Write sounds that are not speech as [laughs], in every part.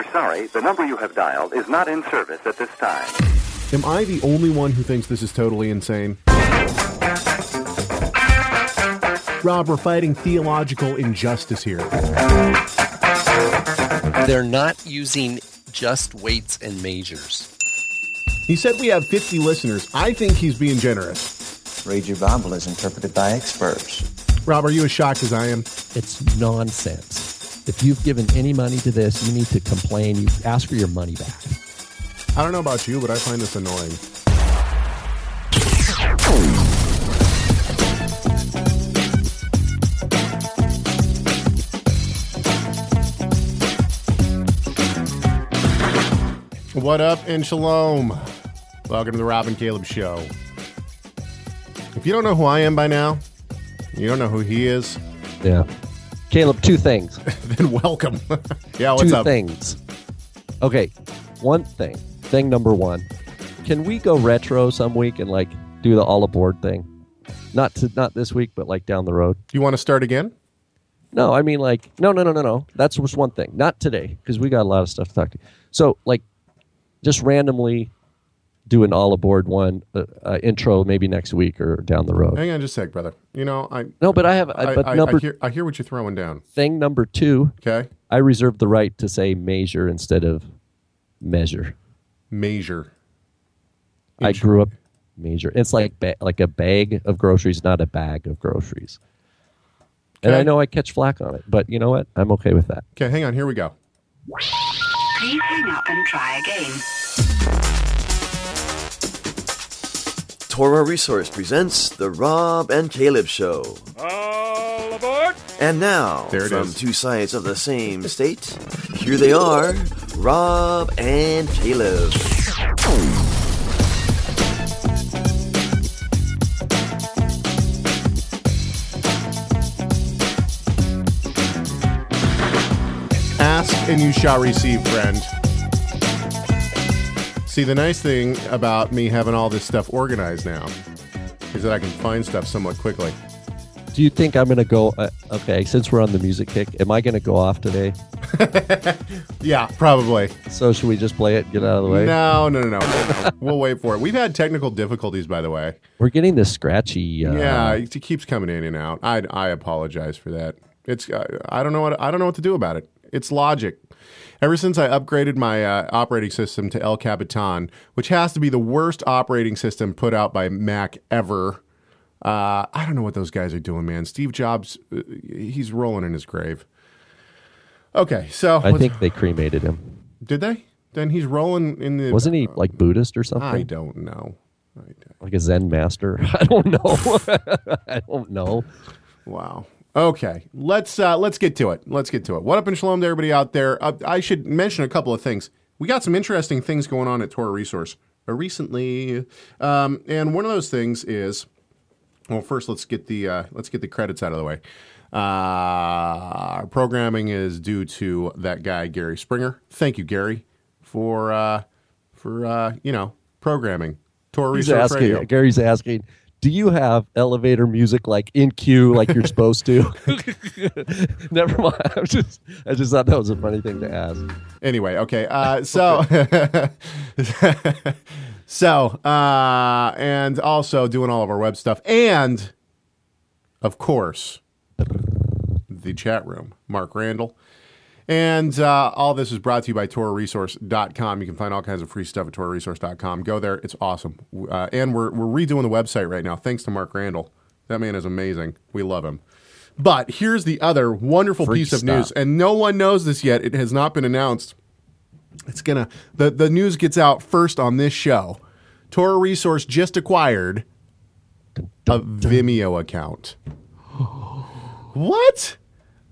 We're sorry, the number you have dialed is not in service at this time. Am I the only one who thinks this is totally insane? Rob, we're fighting theological injustice here. They're not using just weights and measures. He said we have 50 listeners. I think he's being generous. Read your Bible as interpreted by experts. Rob, are you as shocked as I am? It's nonsense. If you've given any money to this, you need to complain. You ask for your money back. I don't know about you, but I find this annoying. What up, and shalom? Welcome to the Rob and Caleb Show. If you don't know who I am by now, you don't know who he is, Yeah. Caleb, two things. [laughs] then welcome. [laughs] yeah, what's two up? things. Okay. One thing. Thing number one. Can we go retro some week and like do the all aboard thing? Not to not this week, but like down the road. You want to start again? No, I mean like no, no, no, no, no. That's just one thing. Not today because we got a lot of stuff to talk to. So like, just randomly do an all aboard one uh, uh, intro maybe next week or down the road. Hang on just a sec, brother. You know, I No, but I have. I, but I, number I, hear, I hear what you're throwing down. thing number two, Okay, I reserve the right to say measure instead of measure. measure. I grew up measure. It's like ba- like a bag of groceries, not a bag of groceries. And I know I catch flack on it, but you know what? I'm okay with that. Okay, hang on. Here we go. Please hang up and try again. Torah Resource presents The Rob and Caleb Show. All aboard! And now, There it from is. two sides of the same state, here they are, Rob and Caleb. Ask and you shall receive, friend. See, the nice thing about me having all this stuff organized now is that I can find stuff somewhat quickly. Do you think I'm going to go? Uh, okay, since we're on the music kick, am I going to go off today? [laughs] Yeah, probably. So should we just play it, get out of the way? No, no, no, no. we'll wait for it. We've had technical difficulties, by the way. We're getting this scratchy. Uh, yeah, it keeps coming in and out. I, I apologize for that. It's uh, I don't know what I don't know what to do about it. It's logic. Ever since I upgraded my uh, operating system to El Capitan, which has to be the worst operating system put out by Mac ever, uh, I don't know what those guys are doing, man. Steve Jobs, uh, he's rolling in his grave. Okay, so I think they cremated him. did they? Then he's rolling in the. Wasn't he like Buddhist or something? I don't know. I don't- like a Zen master? [laughs] I don't know. [laughs] I don't know. Wow. Okay, let's uh, let's get to it. Let's get to it. What up and shalom to everybody out there. Uh, I should mention a couple of things. We got some interesting things going on at Torah Resource uh, recently, um, and one of those things is well. First, let's get the uh, let's get the credits out of the way. Uh, our programming is due to that guy Gary Springer. Thank you, Gary, for uh, for uh, you know programming Torah Resource asking. Radio. Gary's asking. Do you have elevator music like in queue, like you're supposed to? [laughs] [laughs] Never mind. I'm just, I just thought that was a funny thing to ask. Anyway, okay. Uh, [laughs] so, so, uh, and also doing all of our web stuff, and of course, the chat room, Mark Randall. And uh, all this is brought to you by TorahResource.com. You can find all kinds of free stuff at TorahResource.com. Go there; it's awesome. Uh, and we're we're redoing the website right now, thanks to Mark Randall. That man is amazing. We love him. But here's the other wonderful Free piece of stuff. news, and no one knows this yet. It has not been announced. It's gonna the the news gets out first on this show. Torah Resource just acquired a Vimeo account. [gasps] What?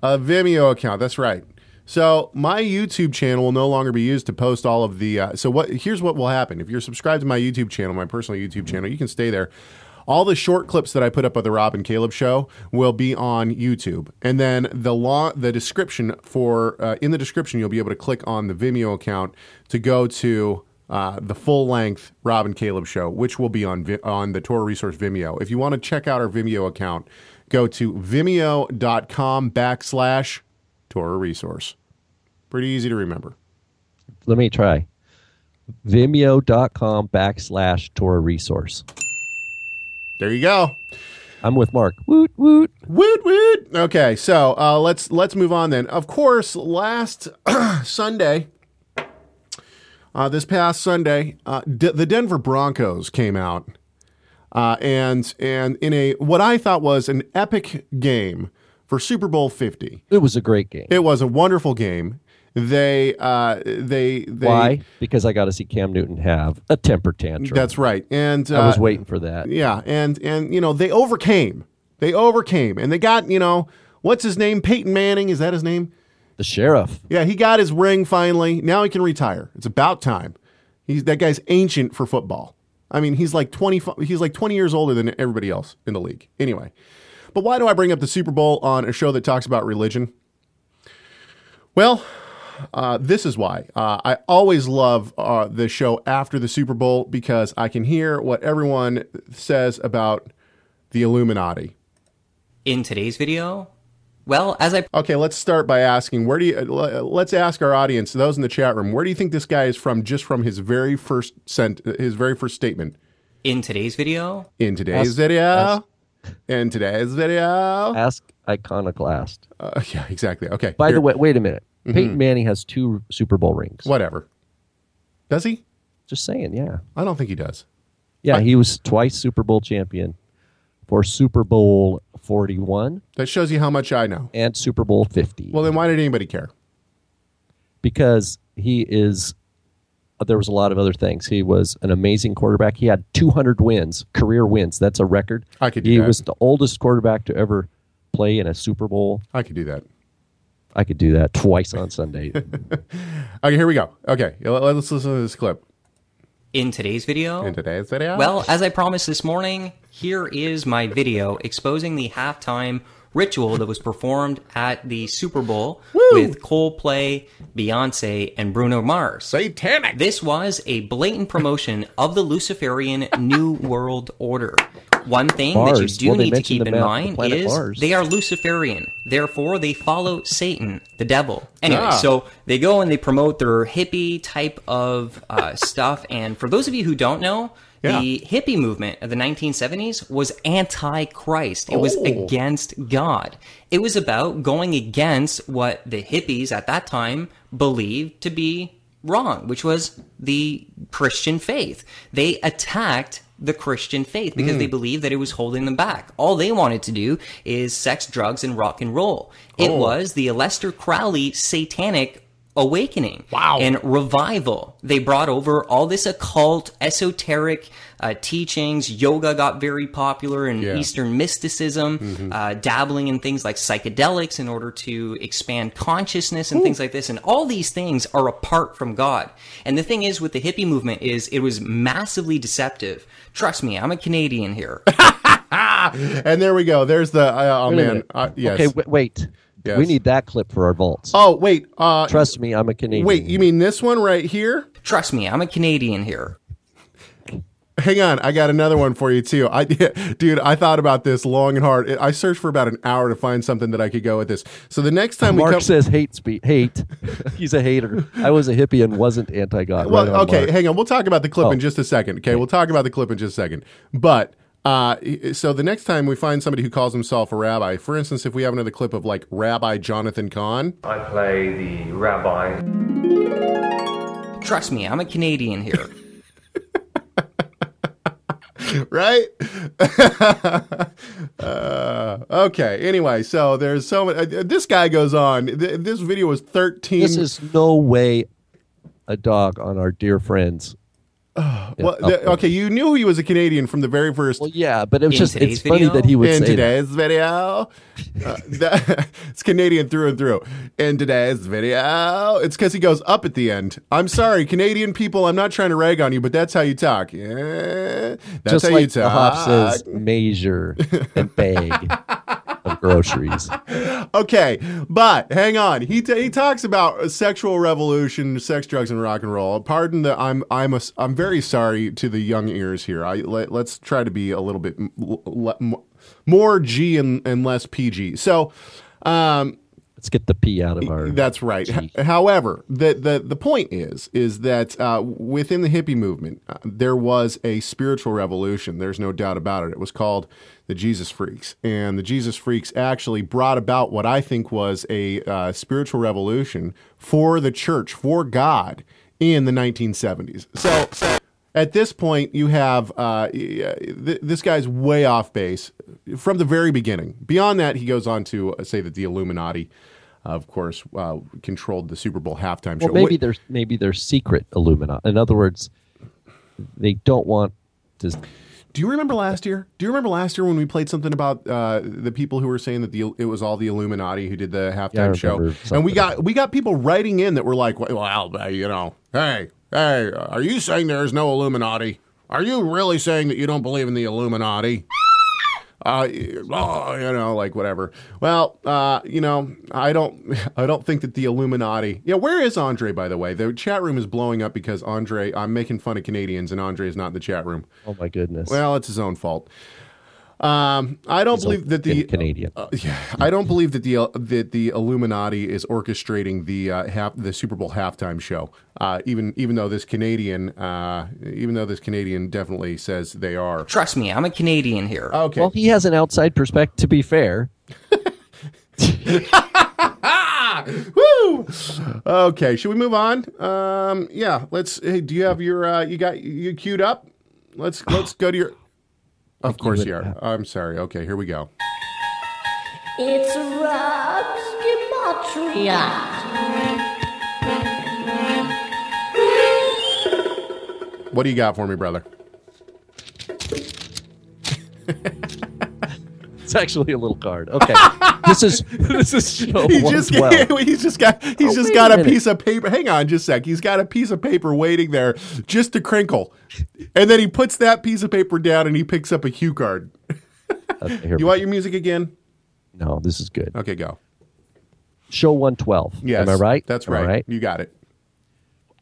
A Vimeo account. That's right. So my YouTube channel will no longer be used to post all of the. Uh, so what? Here's what will happen. If you're subscribed to my YouTube channel, my personal YouTube channel, you can stay there. All the short clips that I put up of the Rob and Caleb show will be on YouTube, and then the law, the description for uh, in the description, you'll be able to click on the Vimeo account to go to uh, the full length Rob and Caleb show, which will be on on the Torah Resource Vimeo. If you want to check out our Vimeo account, go to vimeo.com backslash Torah Resource. Pretty easy to remember. let me try. Vimeo.com backslash Torah resource. There you go. I'm with Mark. Woot woot. Woot woot. Okay, so uh, let's let's move on then. Of course, last [clears throat] Sunday, uh, this past Sunday, uh, D- the Denver Broncos came out, uh, and and in a what I thought was an epic game for Super Bowl Fifty. It was a great game. It was a wonderful game. They uh, they they Why? Because I got to see Cam Newton have a temper tantrum. That's right, and uh, I was waiting for that. Yeah, and and you know they overcame. They overcame, and they got you know what's his name? Peyton Manning is that his name? The sheriff. Yeah, he got his ring finally. Now he can retire. It's about time. He's that guy's ancient for football. I mean, he's like twenty. He's like twenty years older than everybody else in the league. Anyway, but why do I bring up the Super Bowl on a show that talks about religion? Well, uh, this is why. Uh, I always love uh, the show after the Super Bowl because I can hear what everyone says about the Illuminati. In today's video, well, as I Okay, let's start by asking where do you uh, let's ask our audience, those in the chat room, where do you think this guy is from just from his very first sent his very first statement in today's video, in today's Ask- video? ask- in today's video? Ask Iconoclast. Uh, yeah, exactly. Okay. By here- the way, wait a minute. Peyton Manning has two Super Bowl rings. whatever. Does he? Just saying, yeah. I don't think he does. Yeah, he was twice Super Bowl champion for Super Bowl 41 That shows you how much I know. and Super Bowl 50 Well, then why did anybody care? because he is there was a lot of other things. He was an amazing quarterback. He had 200 wins, career wins. That's a record. I could do He that. was the oldest quarterback to ever play in a Super Bowl. I could do that. I could do that twice on Sunday. [laughs] Okay, here we go. Okay, let- let's listen to this clip in today's video, in today's video. Well, as I promised this morning, here is my video exposing the halftime ritual that was performed at the Super Bowl with Coldplay, Beyonce, and Bruno Mars. satanic. This was a blatant promotion of the Luciferian New World Order. One thing that you do Well, need to keep in mind is Mars. they are Luciferian. Therefore, they follow Satan, the devil. Anyway, Ah. so they go and they promote their hippie type of uh, stuff. And for those of you who don't know, Yeah. the hippie movement of the 1970s was anti-Christ. It was Oh. against God. It was about going against what the hippies at that time believed to be wrong, which was the Christian faith. They attacked the Christian faith because they hmm. believed that it was holding them back. All they wanted to do is sex, drugs, and rock and roll. It oh. was the Aleister Crowley satanic awakening Wow. and revival. They brought over all this occult, esoteric uh, teachings. Yoga got very popular in Yeah. Eastern mysticism, uh, dabbling in things like psychedelics in order to expand consciousness and things like this. And all these things are apart from God. And the thing is with the hippie movement is it was massively deceptive. Trust me, I'm a Canadian here. [laughs] And there we go. There's the uh, oh Wait man. Uh, yes. Okay, w- wait. Yes. We need that clip for our vaults. Oh wait. Uh, Trust me, I'm a Canadian. wait. You mean this one right here? Trust me, I'm a Canadian here. Hang on, I got another one for you too. I, [laughs] dude, I thought about this long and hard. I searched for about an hour to find something that I could go with this. So the next time we Mark come, says hate speech. Hate. [laughs] He's a hater. I was a hippie and wasn't anti-God. well, Right okay, Mark. hang on. We'll talk about the clip Oh. in just a second. Okay, we'll talk about the clip in just a second. But uh, so the next time we find somebody who calls himself a rabbi, for instance, if we have another clip of like Rabbi Jonathan Cahn, I play the rabbi. Trust me, I'm a Canadian here. [laughs] right? [laughs] uh, okay. Anyway, so there's so much. Uh, this guy goes on. Th- this video was 13. This is no way a dog on our dear friends. Well, th- okay. You knew he was a Canadian from the very first. Well, yeah, but it was just today's it's funny that he would in say that. today's video, uh, [laughs] that, it's Canadian through and through. In today's video, it's because he goes up at the end. I'm sorry, Canadian people. I'm not trying to rag on you, but that's how you talk. Yeah, that's Just how like you the talk. Hop says, measure and bag of [laughs] groceries. [laughs] Okay, but hang on. He t- he talks about sexual revolution, sex, drugs, and rock and roll. Pardon the I'm I'm a, I'm very sorry to the young ears here. I let, us try to be a little bit m- l- m- more G and, and less PG. So, um, Let's get the P out of our. That's right. G. However, the, the the point is is that uh, within the hippie movement, uh, there was a spiritual revolution. There's no doubt about it. It was called the Jesus Freaks, and the Jesus Freaks actually brought about what I think was a uh, spiritual revolution for the church, for God, in the 1970s. So. so at this point, you have uh, th- this guy's way off base from the very beginning. Beyond that, he goes on to uh, say that the Illuminati, of course, uh, controlled the Super Bowl halftime Well, show. maybe Wait, there's maybe there's secret Illuminati. In other words, they don't want to. Do you remember last year? Do you remember last year when we played something about uh, the people who were saying that the it was all the Illuminati who did the halftime show, and we got we got people writing in that were like, "Well, you know, hey, hey, are you saying there's no Illuminati? Are you really saying that you don't believe in the Illuminati?" Uh, oh, you know, like whatever. Well, uh, you know, I don't, [laughs] I don't think that the Illuminati. Yeah, where is Andre? By the way, the chat room is blowing up because Andre. I'm making fun of Canadians, and Andre is not in the chat room. Oh my goodness! Well, it's his own fault. Um, I don't He's believe that the Canadian. uh, yeah, I don't believe that the uh, that the Illuminati is orchestrating the uh, half the Super Bowl halftime show. Uh, even even though this Canadian, uh, even though this Canadian definitely says they are. Trust me, I'm a Canadian here. Okay. Well, he has an outside perspective. To be fair, [laughs] Woo! Okay, should we move on? Um, yeah, let's. Hey, do you have your uh, you got you queued up? Let's let's go to your. Of course you are. I'm sorry. Okay, here we go. It's Rob's Gematria. What do you got for me, brother? [laughs] it's actually a little card. Okay, this is [laughs] this is [laughs] show He just twelve. [laughs] he's just got he's Oh, just got a a, piece of paper. Hang on, just a sec. He's got a piece of paper waiting there just to crinkle, and then he puts that piece of paper down and he picks up a cue card. Okay, You want your music again? No, this is good. Okay, go. Show one twelve. Yes, Am I right? That's I right. You got it.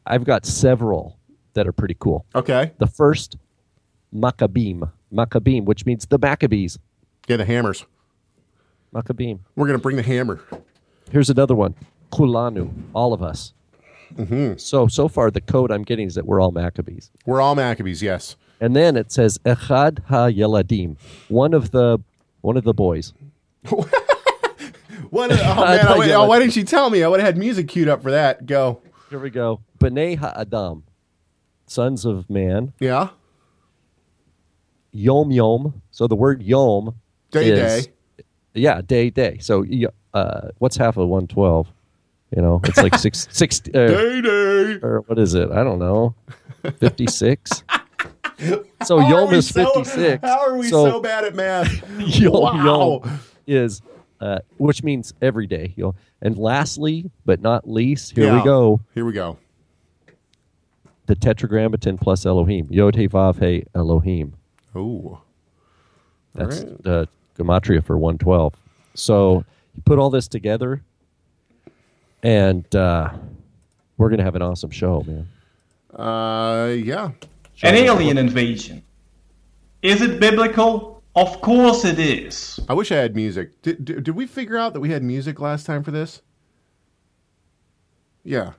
I've got several that are pretty cool. Okay. The first, Maccabim. Maccabim, which means the Maccabees. Yeah, the hammers. Maccabim. We're gonna bring the hammer. Here's another one. Kulanu. All of us. Mm-hmm. So so far the code I'm getting is that we're all Maccabees. We're all Maccabees. Yes. And then it says Echad ha Yeladim. One of the one of the boys. [laughs] What? Oh man! I, oh, why didn't you tell me? I would have had music queued up for that. Go. Here we go. B'nai ha'adam. Sons of man. Yeah. Yom yom. So the word yom Day is, day. Yeah, day day. So uh, what's half of one twelve? You know, it's like six [laughs] six. Uh, Day day. or what is it? I don't know. Fifty six. So yom is so- fifty six. How are we so, bad at math? [laughs] Yom wow. yom is uh, which means every day. You know. And lastly, but not least, here Yeah. we go. Here we go. The tetragrammaton plus Elohim. Yod He Vav He Elohim. Oh. That's right. the gematria for 112. So you put all this together, and uh, we're going to have an awesome show, man. Uh, yeah. An alien invasion. Is it biblical? Of course it is. I wish I had music. Did, did, did we figure out that we had music last time for this? Yeah,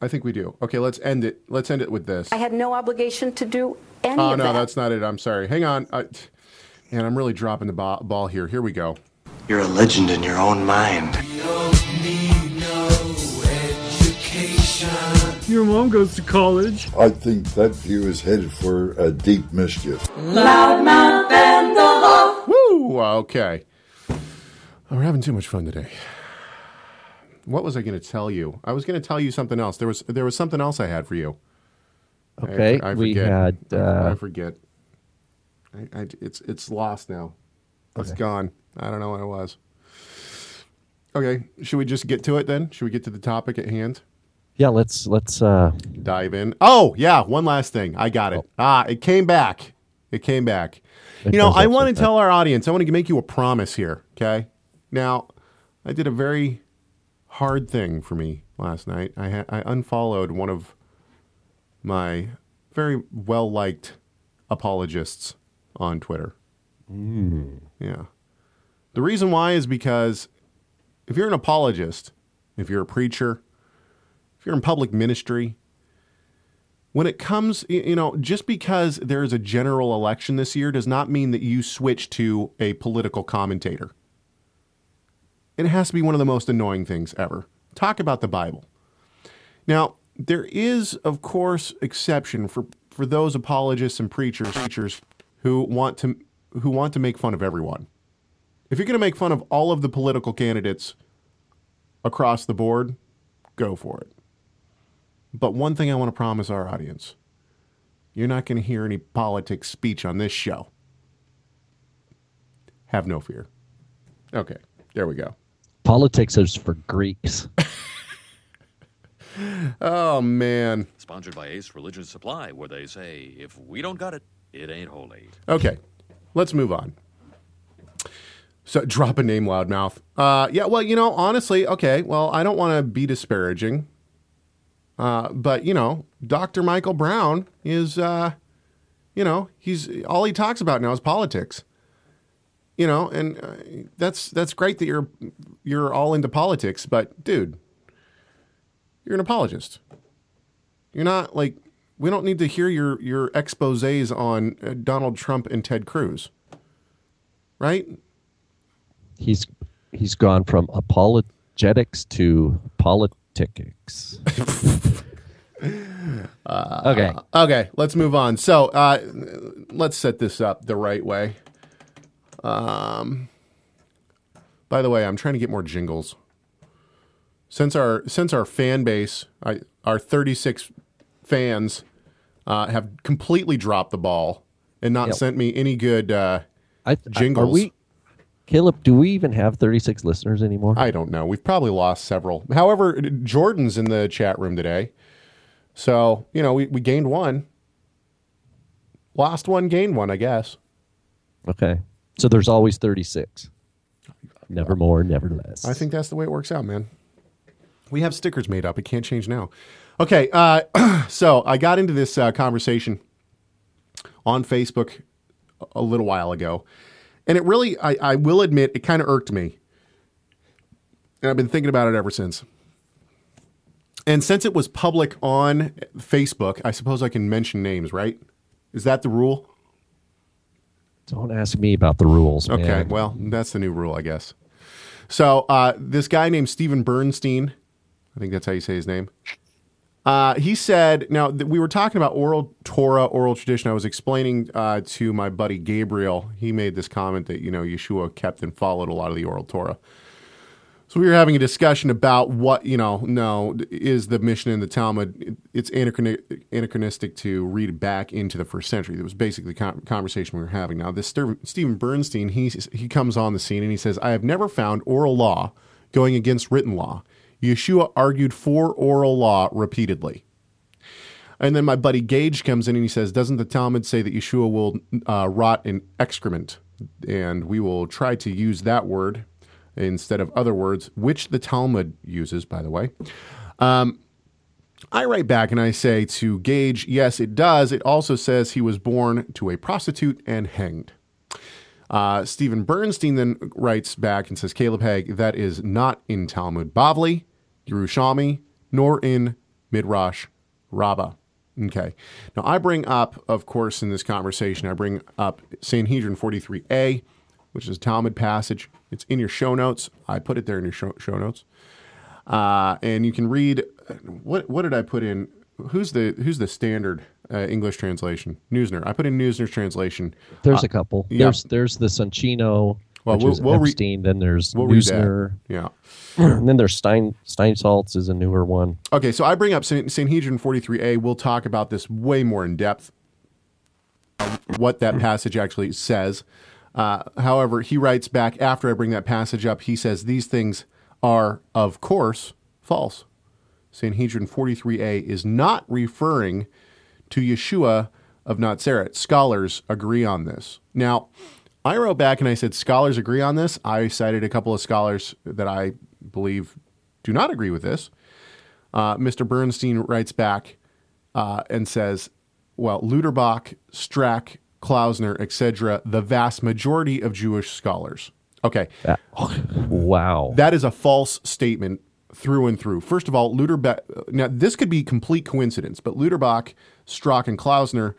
I think we do. Okay, let's end it. Let's end it with this. I had no obligation to do any Oh of no, that. that's not it. I'm sorry. Hang on. I, man, I'm really dropping the ball, ball here. Here we go. You're a legend in your own mind. Your mom goes to college. I think that view is headed for a deep mischief. Loudmouth and the Huff. Woo! Okay. Oh, we're having too much fun today. What was I going to tell you? I was going to tell you something else. There was there was something else I had for you. Okay, I, we forget. had, I- uh, I forget. I, I- it's it's lost now. It's Okay. gone. I don't know what it was. Okay, should we just get to it then? Should we get to the topic at hand? Yeah, let's let's uh, dive in. Oh yeah, one last thing. I got it. Ah, it came back. It came back. It you know, I want to tell our audience. I want to make you a promise here. Okay. Now, I did a very hard thing for me last night. I ha- I unfollowed one of my very well liked apologists on Twitter. Mm. Yeah. The reason why is because if you're an apologist, if you're a preacher, if you're in public ministry, when it comes, you know, just because there is a general election this year does not mean that you switch to a political commentator. It has to be one of the most annoying things ever. Talk about the Bible. Now, there is, of course, exception for, for those apologists and preachers, preachers who want to who want to make fun of everyone. If you're going to make fun of all of the political candidates across the board, go for it. But one thing I want to promise our audience you're not going to hear any politics speech on this show. Have no fear. Okay, there we go. Politics is for Greeks. [laughs] [laughs] oh, man. Sponsored by Ace Religion Supply, where they say, if we don't got it, it ain't holy. Okay, let's move on. So [laughs] drop a name, loudmouth. Uh, yeah, well, you know, honestly, okay. Well, I don't want to be disparaging, uh, but you know, Dr. Michael Brown is, uh, you know, he's all he talks about now is politics. You know, and uh, that's that's great that you're you're all into politics, but dude, you're an apologist. You're not like we don't need to hear your your exposés on uh, Donald Trump and Ted Cruz, right? He's he's gone from apologetics to politics. [laughs] uh, okay. Okay. Let's move on. So uh, let's set this up the right way. Um. By the way, I'm trying to get more jingles. Since our since our fan base, I, our 36 fans uh, have completely dropped the ball and not Yep. sent me any good uh, I, jingles. Are we, Caleb? Do we even have 36 listeners anymore? I don't know. We've probably lost several. However, Jordan's in the chat room today. So, you know, we, we gained one. Lost one, gained one, I guess. Okay. So there's always 36. Never more, never less. I think that's the way it works out, man. We have stickers made up. It can't change now. Okay. Uh, [clears throat] so I got into this uh, conversation on Facebook a little while ago. And it really, I, I will admit, it kind of irked me. And I've been thinking about it ever since. And since it was public on Facebook, I suppose I can mention names, right? Is that the rule? Don't ask me about the rules. Okay, man. well, that's the new rule, I guess. So, uh, this guy named Stephen Bernstein, I think that's how you say his name. Uh, he said, now th- we were talking about oral Torah, oral tradition. I was explaining uh, to my buddy Gabriel. He made this comment that you know Yeshua kept and followed a lot of the oral Torah. So we were having a discussion about what you know. No, is the mission in the Talmud? It's anachronistic to read back into the first century. That was basically the conversation we were having. Now, this Stephen Bernstein, he he comes on the scene and he says, "I have never found oral law going against written law. Yeshua argued for oral law repeatedly." And then my buddy Gage comes in and he says, Doesn't the Talmud say that Yeshua will uh, rot in excrement? And we will try to use that word instead of other words, which the Talmud uses, by the way. Um, I write back and I say to Gage, Yes, it does. It also says he was born to a prostitute and hanged. Uh, Stephen Bernstein then writes back and says, Caleb Hegg, that is not in Talmud Bavli, Yerushalmi, nor in Midrash Rabbah. Okay. Now, I bring up, of course, in this conversation, I bring up Sanhedrin 43a, which is a Talmud passage. It's in your show notes. I put it there in your show, show notes. Uh, and you can read what what did I put in? Who's the who's the standard uh, English translation? Neusner. I put in Neusner's translation. There's Uh, a couple. yeah. There's there's the Soncino, Well, we'll- we'll re- then there's we'll. Neusner. Yeah. and [clears throat] then there's Stein Steinsaltz is a newer one. Okay, so I bring up San- Sanhedrin 43a. We'll talk about this way more in depth, what that [clears throat] passage actually says. Uh, however, he writes back after I bring that passage up, he says, These things are, of course, false. Sanhedrin 43a is not referring to Yeshua of Nazareth. Scholars agree on this. Now, I wrote back and I said, Scholars agree on this. I cited a couple of scholars that I believe do not agree with this. Uh, Mr. Bernstein writes back uh, and says, well, Lauterbach, Strack, Klausner, etc., the vast majority of Jewish scholars Okay. That- wow. That is a false statement through and through. First of all, Lauterbach. Now, this could be complete coincidence, but Lauterbach, Strack, and Klausner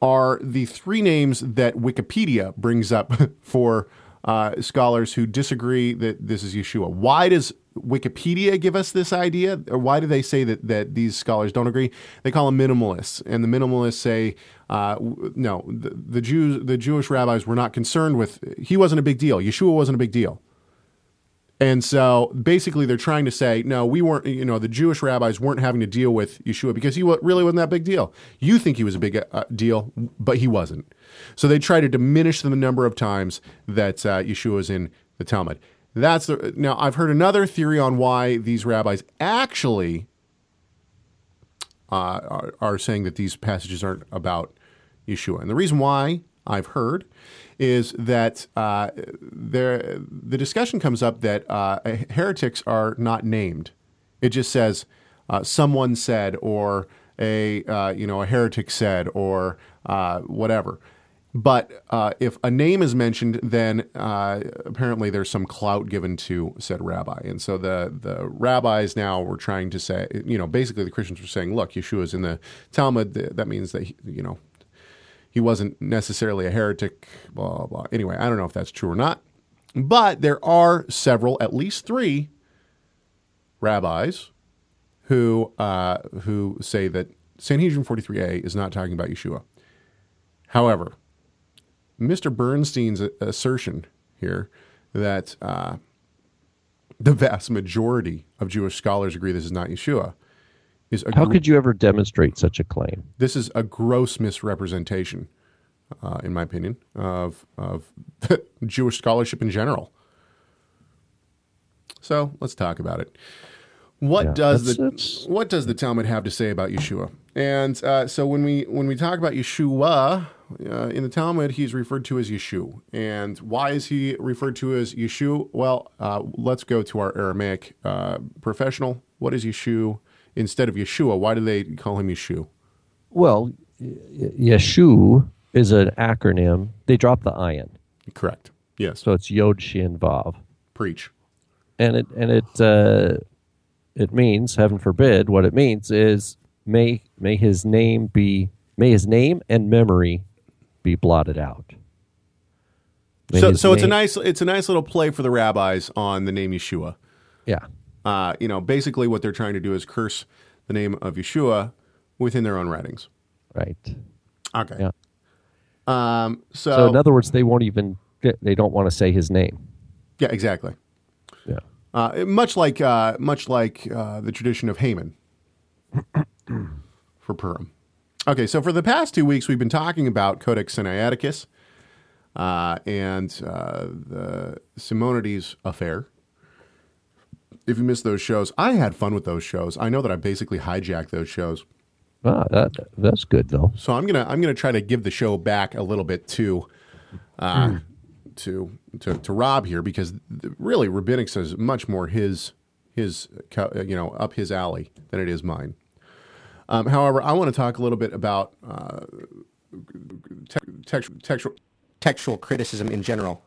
are the three names that Wikipedia brings up [laughs] for uh, scholars who disagree that this is Yeshua. Why does Wikipedia give us this idea, or why do they say that that these scholars don't agree? They call them minimalists, and the minimalists say, uh, no, the, the Jews, the Jewish rabbis were not concerned with. He wasn't a big deal. Yeshua wasn't a big deal. And so basically, they're trying to say, no, we weren't, you know, the Jewish rabbis weren't having to deal with Yeshua because he really wasn't that big deal. You think he was a big uh, deal, but he wasn't. So they try to diminish the number of times that uh, Yeshua is in the Talmud. That's the now. I've heard another theory on why these rabbis actually uh, are, are saying that these passages aren't about Yeshua, and the reason why I've heard is that uh, there the discussion comes up that uh, heretics are not named. It just says uh, someone said, or a uh, you know a heretic said, or uh, whatever. But uh, if a name is mentioned, then apparently there's some clout given to said rabbi, and so the the rabbis now were trying to say, you know, basically the Christians were saying, look, Yeshua's in the Talmud. That means that you know he wasn't necessarily a heretic, blah, blah. Anyway, I don't know if that's true or not. But there are several, at least three rabbis who, uh, who say that Sanhedrin 43a is not talking about Yeshua. However, Mr. Bernstein's assertion here that uh, the vast majority of Jewish scholars agree this is not Yeshua is How gr- could you ever demonstrate such a claim? this is a gross misrepresentation, uh, in my opinion, of of [laughs] Jewish scholarship in general. So let's talk about it. What Yeah, does that's- the that's- what does the Talmud have to say about Yeshua? And uh, so when we when we talk about Yeshua uh, in the Talmud, he's referred to as Yeshu. And why is he referred to as Yeshu? Well, uh, let's go to our Aramaic uh, professional. What is Yeshu instead of Yeshua? Why do they call him Yeshu? Well, y- Yeshu is an acronym. They drop the ayin. Correct. Yes. So it's Yod Shin Vav. Preach. And it and it uh, it means, heaven forbid, what it means is may may his name be may his name and memory be blotted out. May So, so it's a name- nice it's a nice little play for the rabbis on the name Yeshua. Yeah. Uh, you know, basically what they're trying to do is curse the name of Yeshua within their own writings. Right. Okay. Yeah. Um, so, So in other words, they won't even they don't want to say his name. yeah, exactly. Yeah. Uh, much like uh, much like uh, the tradition of Haman [clears throat] for Purim. Okay, so for the past two weeks, we've been talking about Codex Sinaiticus uh, and uh, the Simonides affair. If you missed those shows, I had fun with those shows. I know that I basically hijacked those shows. Ah, that that's good though. So I'm gonna I'm gonna try to give the show back a little bit to uh, Hmm. to, to to Rob here because really rabbinics is much more his his uh, you know up his alley than it is mine. Um, however, I want to talk a little bit about uh, te- text- textual textual criticism in general.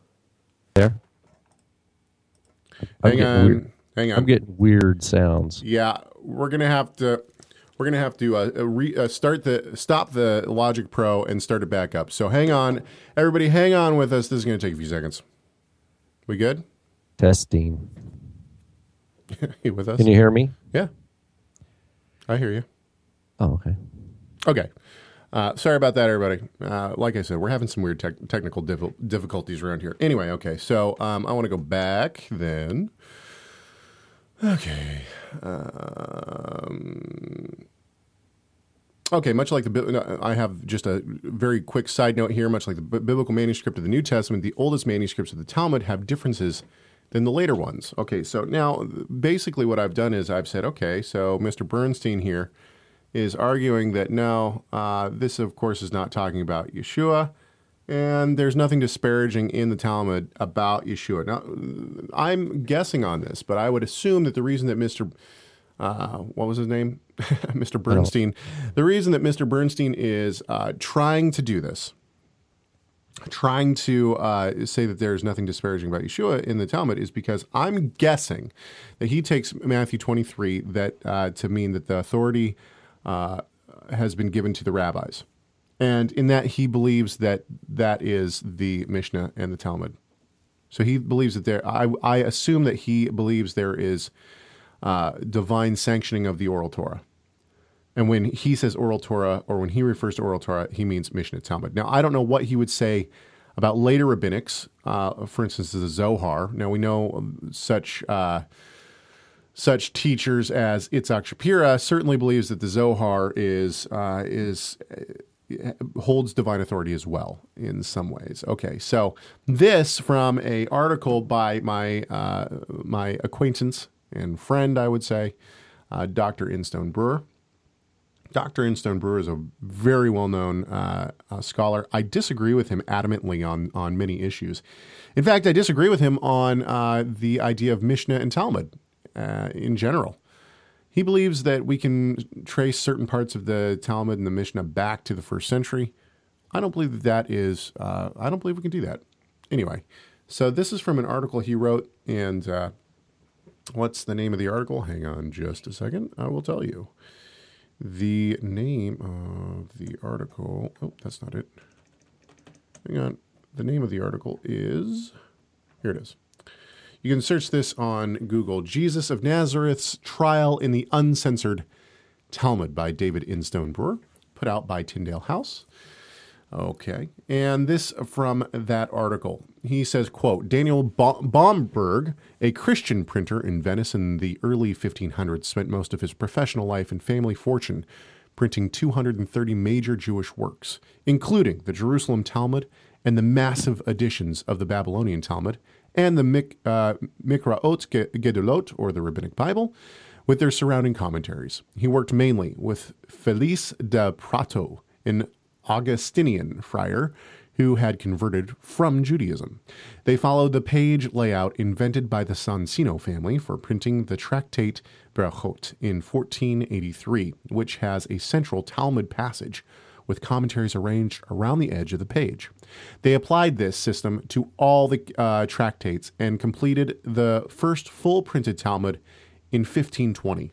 There. Hang on, weird- hang on. I'm getting weird sounds. Yeah, we're gonna have to we're gonna have to uh, uh, re, uh, start the stop the Logic Pro and start it back up. So hang on, everybody, hang on with us. This is gonna take a few seconds. We good? Testing. [laughs] you with us? Can you hear me? Yeah, I hear you. Oh, okay. Okay. Uh, sorry about that, everybody. Uh, like I said, we're having some weird tech technical diffi- difficulties around here. Anyway, okay, so um, I want to go back then. Okay. Um, okay, much like the, I have just a very quick side note here. Much like the biblical manuscript of the New Testament, the oldest manuscripts of the Talmud have differences than the later ones. Okay, so now basically what I've done is I've said, okay, so Mr. Bernstein here is arguing that no, uh, this of course is not talking about Yeshua, and there's nothing disparaging in the Talmud about Yeshua. Now, I'm guessing on this, but I would assume that the reason that Mr. Uh, what was his name? [laughs] Mr. Bernstein. The reason that Mr. Bernstein is uh, trying to do this trying to uh, say that there's nothing disparaging about Yeshua in the Talmud is because I'm guessing that he takes Matthew 23 that uh, to mean that the authority uh, has been given to the rabbis, and in that he believes that that is the Mishnah and the Talmud. So he believes that there. I, I assume that he believes there is uh, divine sanctioning of the oral Torah. And when he says oral Torah, or when he refers to oral Torah, he means Mishnah Talmud. Now, I don't know what he would say about later rabbinics, uh, for instance, the Zohar. Now, we know such uh, such teachers as Itzhak Shapira certainly believes that the Zohar is uh, is holds divine authority as well in some ways. Okay, so this from a article by my uh, my acquaintance and friend, I would say, uh, Dr. Instone Brewer. Dr. Instone Brewer is a very well known uh, uh, scholar. I disagree with him adamantly on, on many issues. In fact, I disagree with him on uh, the idea of Mishnah and Talmud uh, in general. He believes that we can trace certain parts of the Talmud and the Mishnah back to the first century. I don't believe that that is, uh, I don't believe we can do that. Anyway, so this is from an article he wrote, and uh, what's the name of the article? Hang on just a second. I will tell you. The name of the article, oh, that's not it. Hang on. The name of the article is, here it is. You can search this on Google Jesus of Nazareth's Trial in the Uncensored Talmud by David Instone Brewer, put out by Tyndale House. Okay. And this from that article. He says, quote, Daniel Bomberg, a Christian printer in Venice in the early 1500s, spent most of his professional life and family fortune printing 230 major Jewish works, including the Jerusalem Talmud and the massive editions of the Babylonian Talmud and the Mik- uh, Mikraot Gedolot, or the Rabbinic Bible, with their surrounding commentaries. He worked mainly with Felice de Prato, an Augustinian friar who had converted from Judaism. They followed the page layout invented by the Soncino family for printing the tractate Berachot in 1483, which has a central Talmud passage with commentaries arranged around the edge of the page. They applied this system to all the uh, tractates and completed the first full printed Talmud in 1520.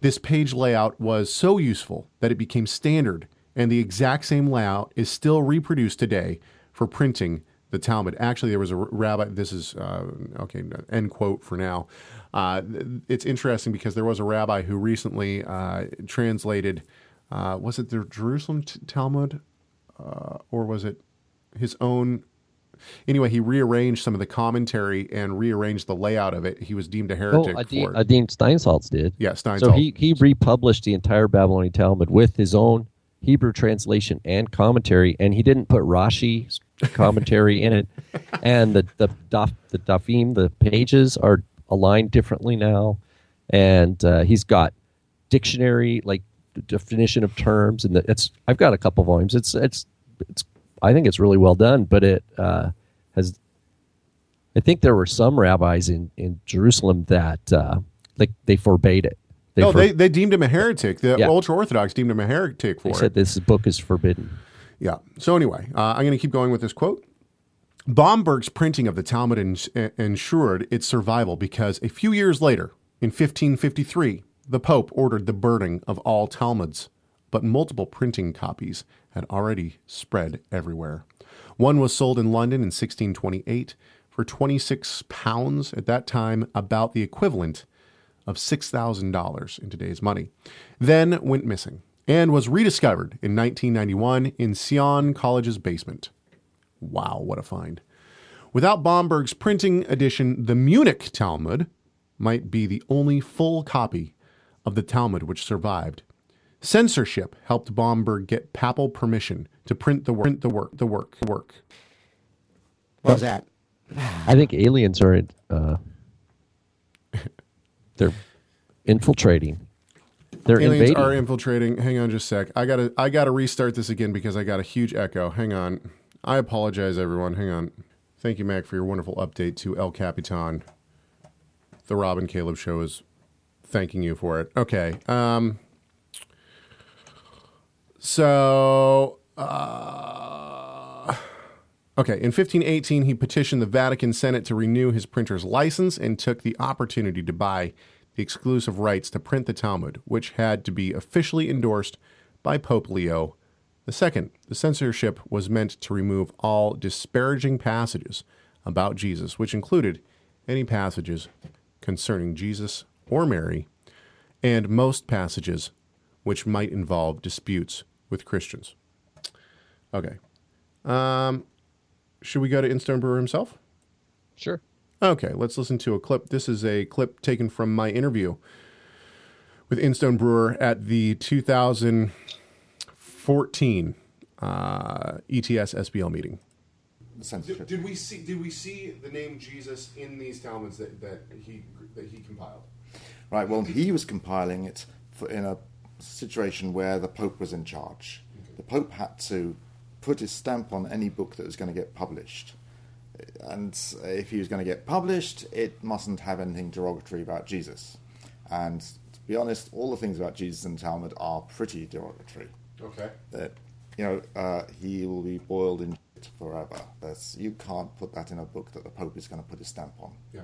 This page layout was so useful that it became standard and the exact same layout is still reproduced today for printing the Talmud. Actually, there was a rabbi. This is uh, okay. End quote for now. Uh, it's interesting because there was a rabbi who recently uh, translated. Uh, was it the Jerusalem t- Talmud, uh, or was it his own? Anyway, he rearranged some of the commentary and rearranged the layout of it. He was deemed a heretic. Oh, Adin, Adin Steinsaltz did. Yeah, Steinsaltz. So he he republished the entire Babylonian Talmud with his own Hebrew translation and commentary, and he didn't put Rashi commentary in it. [laughs] And the the daf, the dafim, the pages are aligned differently now, and uh, he's got dictionary like definition of terms, and the, it's I've got a couple volumes. It's it's it's I think it's really well done, but it uh, has. I think there were some rabbis in in Jerusalem that uh, like they forbade it they no, for, they, they deemed him a heretic. The yeah. ultra orthodox deemed him a heretic for they it. Said this book is forbidden. Yeah. So anyway, uh, I'm going to keep going with this quote. Bomberg's printing of the Talmud ensured its survival because a few years later, in 1553, the Pope ordered the burning of all Talmuds, but multiple printing copies had already spread everywhere. One was sold in London in 1628 for 26 pounds, at that time about the equivalent of $6,000 in today's money, then went missing and was rediscovered in 1991 in Sion College's basement. Wow, what a find. Without Bomberg's printing edition, the Munich Talmud might be the only full copy of the Talmud which survived. Censorship helped Bomberg get papal permission to print the work, print the work, the work, the work. What was that? I think aliens are uh, [laughs] they're infiltrating. They're Aliens invading. are infiltrating. Hang on just a sec. I gotta I gotta restart this again because I got a huge echo. Hang on. I apologize, everyone. Hang on. Thank you, Mac, for your wonderful update to El Capitan. The Rob and Caleb show is thanking you for it. Okay. Um, so uh, Okay, in 1518, he petitioned the Vatican Senate to renew his printer's license and took the opportunity to buy the exclusive rights to print the Talmud, which had to be officially endorsed by Pope Leo II. The censorship was meant to remove all disparaging passages about Jesus, which included any passages concerning Jesus or Mary, and most passages which might involve disputes with Christians. Okay. Um, should we go to Instone Brewer himself? Sure. Okay, let's listen to a clip. This is a clip taken from my interview with Instone Brewer at the 2014 uh, ETS SBL meeting. Did, did, we see? Did we see the name Jesus in these Talmuds that, that he that he compiled? Right. Well, he was compiling it in a situation where the Pope was in charge. The Pope had to put his stamp on any book that was going to get published. And if he was going to get published, it mustn't have anything derogatory about Jesus. And to be honest, all the things about Jesus in the Talmud are pretty derogatory. Okay. That, you know, uh, he will be boiled in forever. That's, you can't put that in a book that the Pope is going to put his stamp on. Yeah,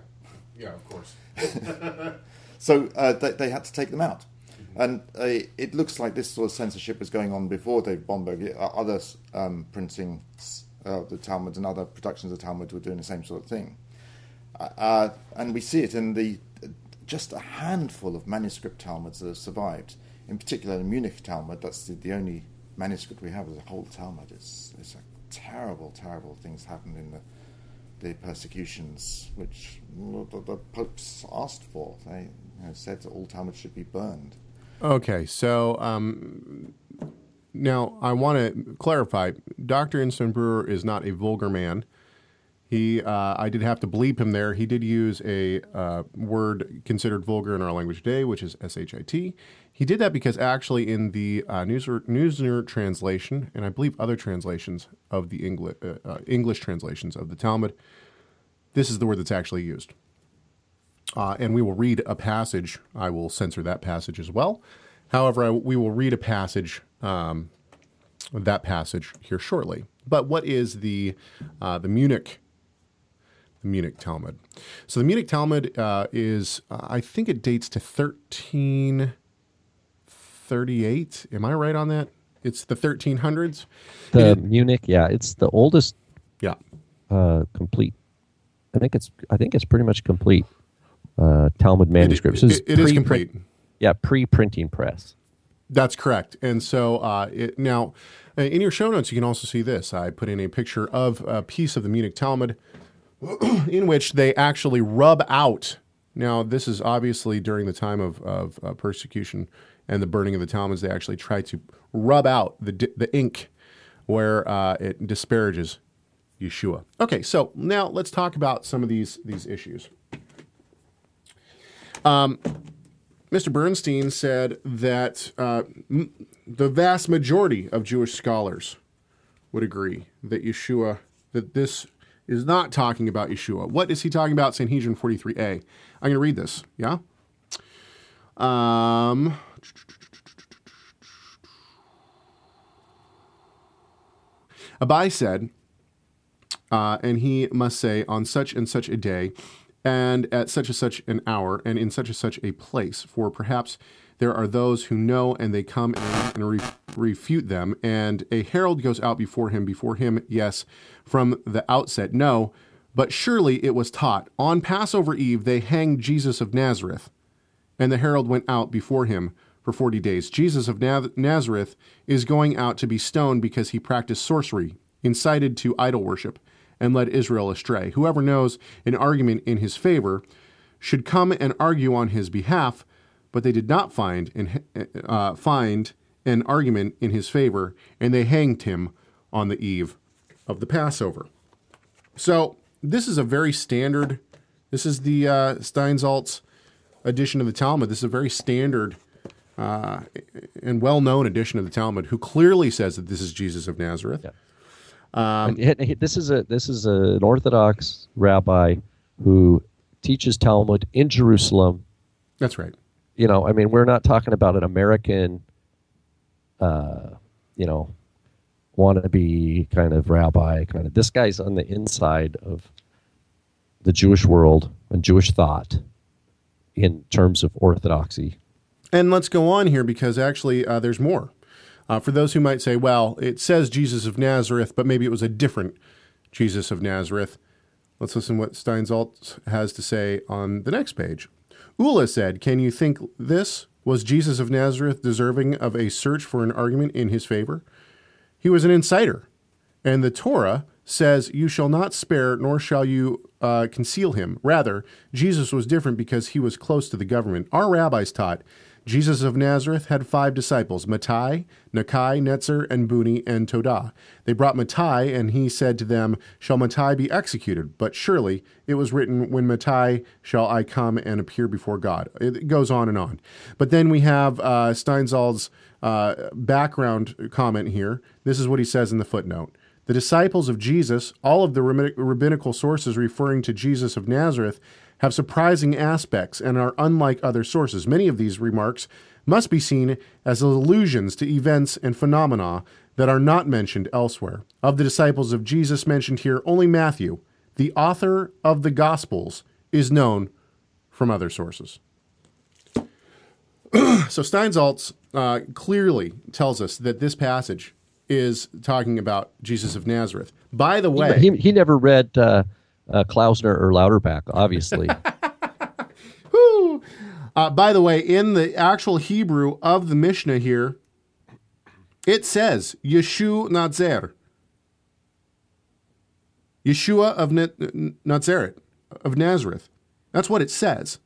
yeah, of course. [laughs] [laughs] so uh, they, they, had to take them out. And uh, it looks like this sort of censorship was going on before Dave Bomberg. Uh, other um, printing uh, the Talmud and other productions of Talmud were doing the same sort of thing. Uh, and we see it in the just a handful of manuscript Talmuds that have survived. In particular, the Munich Talmud, that's the, the only manuscript we have as a whole Talmud. It's, it's a terrible, terrible things happened in the the persecutions which the, the popes asked for. They you know, said that all Talmud should be burned. Okay, so um, now I want to clarify: Dr. Instone Brewer is not a vulgar man. He, uh, I did have to bleep him there. He did use a uh, word considered vulgar in our language today, which is shit. He did that because actually, in the uh, Neusner, translation, and I believe other translations of the uh, uh, English translations of the Talmud, this is the word that's actually used. Uh, and we will read a passage. I will censor that passage as well. However, I, we will read a passage, um, that passage here shortly. But what is the uh, the Munich the Munich Talmud? So the Munich Talmud uh, is, I think it dates to thirteen thirty eight. Am I right on that? It's the 1300s. The it, Munich, yeah, it's the oldest. Yeah. Uh, complete. I think it's. I think it's pretty much complete. Uh, Talmud manuscripts. It, it, it is complete. Yeah, pre-printing press. That's correct. And so uh, it, now, uh, in your show notes, you can also see this. I put in a picture of a piece of the Munich Talmud [clears throat] in which they actually rub out. Now, this is obviously during the time of, of uh, persecution and the burning of the Talmuds, they actually try to rub out the, the ink where uh, it disparages Yeshua. Okay, so now let's talk about some of these, these issues. Um, Mr. Bernstein said that uh, m- the vast majority of Jewish scholars would agree that Yeshua, that this is not talking about Yeshua. What is he talking about? Sanhedrin 43a. I'm going to read this, yeah? Um, Abai said, uh, and he must say, on such and such a day, and at such and such an hour, and in such and such a place, for perhaps there are those who know, and they come and, re- refute them, and a herald goes out before him, before him, yes, from the outset, no, but surely it was taught. On Passover Eve, they hanged Jesus of Nazareth, and the herald went out before him for 40 days. Jesus of Nazareth is going out to be stoned because he practiced sorcery, incited to idol worship, and led Israel astray. Whoever knows an argument in his favor should come and argue on his behalf, but they did not find an, uh, find an argument in his favor, and they hanged him on the eve of the Passover. So this is a very standard. This is the uh, Steinsaltz edition of the Talmud. This is a very standard uh, and well known edition of the Talmud, who clearly says that this is Jesus of Nazareth. Yeah. Um, this is a this is a, an Orthodox rabbi who teaches Talmud in Jerusalem. That's right. You know, I mean, we're not talking about an American, uh, you know, wannabe kind of rabbi, kind of. This guy's on the inside of the Jewish world and Jewish thought in terms of orthodoxy. And let's go on here because actually uh, there's more. Uh, for those who might say, well, it says Jesus of Nazareth, but maybe it was a different Jesus of Nazareth. Let's listen what Steinsaltz has to say on the next page. Ula said, Can you think this? Was Jesus of Nazareth deserving of a search for an argument in his favor? He was an insider, and the Torah says, You shall not spare, nor shall you uh, conceal him. Rather, Jesus was different because he was close to the government. Our rabbis taught Jesus of Nazareth had five disciples Mattai, Nakai, Netzer, and Buni, and Todah. They brought Mattai, and he said to them, Shall Mattai be executed? But surely it was written, When Mattai shall I come and appear before God. It goes on and on. But then we have uh, Steinsaltz's uh, background comment here. This is what he says in the footnote. The disciples of Jesus, all of the rabbinical sources referring to Jesus of Nazareth, have surprising aspects and are unlike other sources. Many of these remarks must be seen as allusions to events and phenomena that are not mentioned elsewhere. Of the disciples of Jesus mentioned here, only Matthew, the author of the Gospels, is known from other sources. [clears throat] so Steinsaltz uh, clearly tells us that this passage is talking about Jesus of Nazareth. By the way, he, he never read uh, uh, Klausner or Lauterbach, [laughs] obviously. uh, by the way, in the actual Hebrew of the Mishnah here, it says Yeshu Nazar. Yeshua of Nazareth, of Nazareth. That's what it says.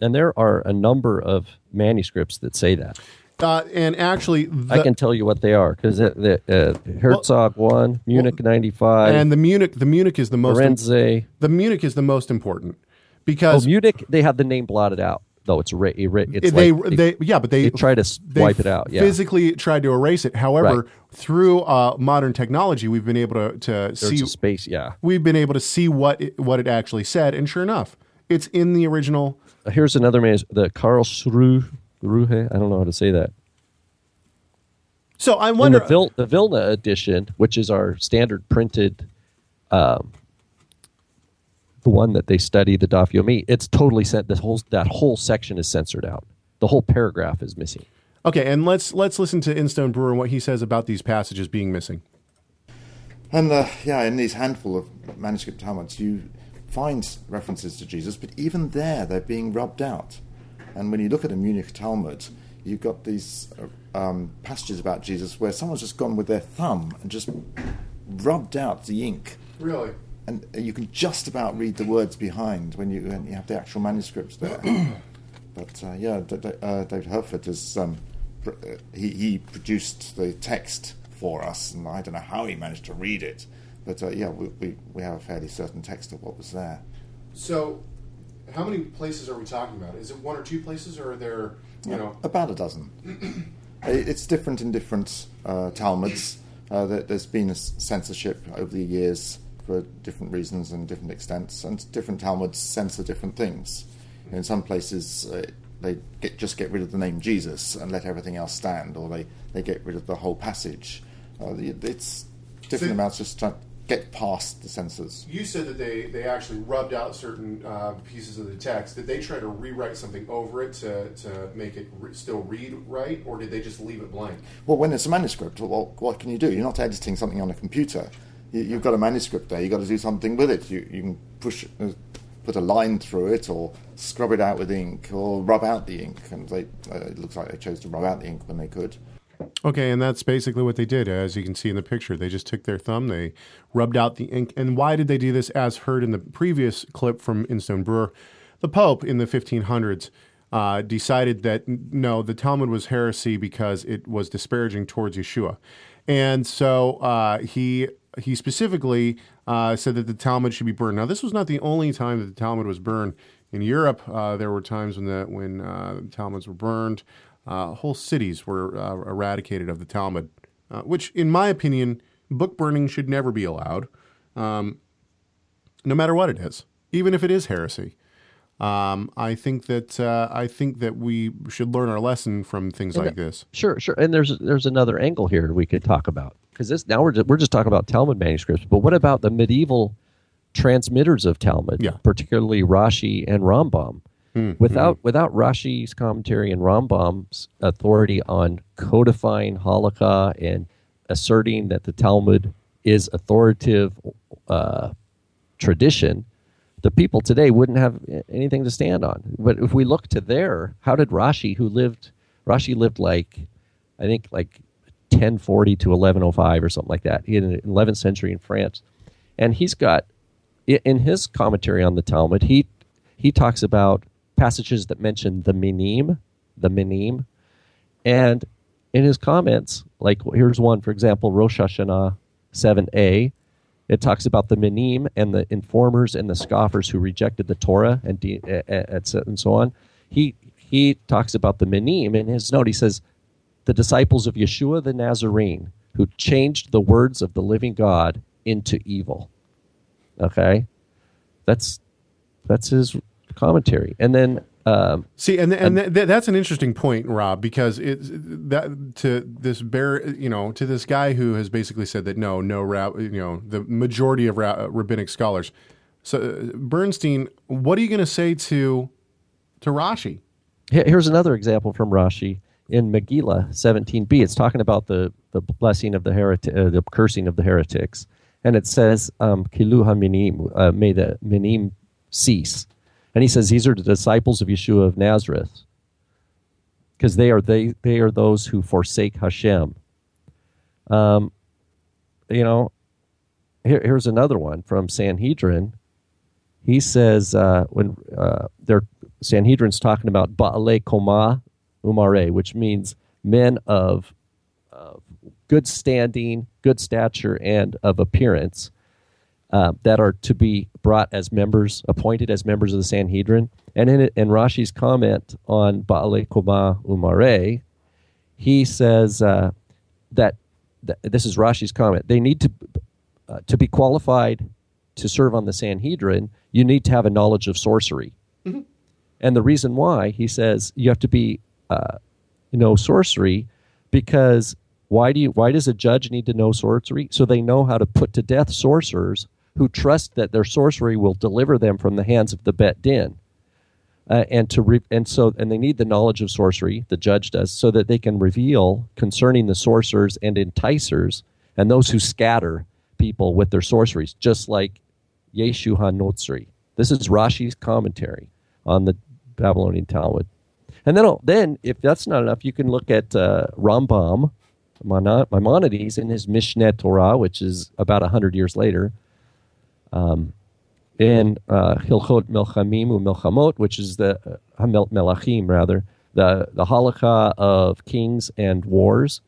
And there are a number of manuscripts that say that. Uh, and actually, the, I can tell you what they are because the, uh, Herzog well, one, Munich well, ninety five, and the Munich the Munich is the most Firenze. the Munich is the most important because oh, Munich they have the name blotted out though it's, ra- it's they, like, they, yeah but they, they try to wipe it out yeah. physically tried to erase it however right. through uh, modern technology we've been able to, to There's see space yeah we've been able to see what it, what it actually said and sure enough it's in the original here's another man the Karlsruhe Ruhe, I don't know how to say that. So I wonder the, Vil- the Vilna edition, which is our standard printed, um, the one that they study the Daf Yomi, it's totally sent. This whole that whole section is censored out. The whole paragraph is missing. Okay, and let's let's listen to Instone Brewer and what he says about these passages being missing. And uh, yeah, in these handful of manuscript Talmuds, you find references to Jesus, but even there, they're being rubbed out. And when you look at the Munich Talmud, you've got these uh, um, passages about Jesus where someone's just gone with their thumb and just rubbed out the ink. Really? And you can just about read the words behind when you, when you have the actual manuscripts there. [clears throat] but uh, yeah, D- D- uh, David Herford has um, pr- uh, he, he produced the text for us, and I don't know how he managed to read it. But uh, yeah, we, we, we have a fairly certain text of what was there. So how many places are we talking about? Is it one or two places, or are there, you know, about a dozen? [clears throat] it's different in different uh, Talmuds. Uh, there's been a censorship over the years for different reasons and different extents, and different Talmuds censor different things. In some places, uh, they get, just get rid of the name Jesus and let everything else stand, or they, they get rid of the whole passage. Uh, it's different so, amounts just trying get past the censors. You said that they, they actually rubbed out certain uh, pieces of the text. Did they try to rewrite something over it to, to make it re- still read right, or did they just leave it blank? Well, when it's a manuscript, well, what can you do? You're not editing something on a computer. You, have got a manuscript there. You've got to do something with it. You, you can push, uh, put a line through it, or scrub it out with ink, or rub out the ink. And they, uh, it looks like they chose to rub out the ink when they could. Okay, and that's basically what they did, as you can see in the picture. They just took their thumb, they rubbed out the ink. And why did they do this? As heard in the previous clip from Instone Brewer, the Pope in the 1500s uh, decided that no, the Talmud was heresy because it was disparaging towards Yeshua. And so uh, he he specifically uh, said that the Talmud should be burned. Now, this was not the only time that the Talmud was burned. In Europe, uh, there were times when the when uh, Talmuds were burned. Uh, whole cities were uh, eradicated of the Talmud, uh, which, in my opinion, book burning should never be allowed, um, no matter what it is, even if it is heresy. Um, I think that uh, I think that we should learn our lesson from things And like that- this. Sure, sure. And there's there's another angle here we could talk about because this now we're just, we're just talking about Talmud manuscripts, but what about the medieval transmitters of Talmud, Yeah. particularly Rashi and Rambam? Hmm, Without without Rashi's commentary and Rambam's authority on codifying halakha and asserting that the Talmud is authoritative uh, tradition, the people today wouldn't have anything to stand on. But if we look to there, how did Rashi, who lived, Rashi lived like, I think like 1040 to 1105 or something like that, in the 11th century in France, and he's got in his commentary on the Talmud, he he talks about passages that mention the minim, the minim, and in his comments, like here's one for example, Rosh Hashanah 7a, it talks about the minim and the informers and the scoffers who rejected the Torah and de- eh, eh, cetera, and so on. He he talks about the minim in his note. He says the disciples of Yeshua the Nazarene who changed the words of the living God into evil. Okay, that's that's his commentary, and then. Um, See, and and th- th- that's an interesting point, Rob, because it's that to this bear, you know, to this guy who has basically said that no, no, ra- you know, the majority of ra- rabbinic scholars. So uh, Bernstein, what are you going to say to to Rashi? Here's another example from Rashi in Megillah 17b. It's talking about the, the blessing of the hereti- uh, the cursing of the heretics, and it says, um, "Kilu haminim," uh, may the minim cease. And he says these are the disciples of Yeshua of Nazareth, because they are they they are those who forsake Hashem. Um, you know, here, here's another one from Sanhedrin. He says uh, when uh, they're Sanhedrin's talking about Baale Koma Umare, which means men of, of good standing, good stature, and of appearance uh, that are to be brought as members, appointed as members of the Sanhedrin. And in, in Rashi's comment on Baale Koma Umare, he says uh, that, that this is Rashi's comment. They need to uh, to be qualified to serve on the Sanhedrin. You need to have a knowledge of sorcery. And the reason why he says you have to be uh, know sorcery because why do you why does a judge need to know sorcery so they know how to put to death sorcerers who trust that their sorcery will deliver them from the hands of the bet din uh, and to re- and so and they need the knowledge of sorcery the judge does so that they can reveal concerning the sorcerers and enticers and those who scatter people with their sorceries just like Yeshu HaNotzri. This is Rashi's commentary on the Babylonian Talmud. And then, then if that's not enough, you can look at uh, Rambam, Maimonides, in his Mishneh Torah, which is about 100 years later, um, in uh, Hilchot Melchamim Melchamot, which is the uh, Melachim, rather, the, the halakha of kings and wars.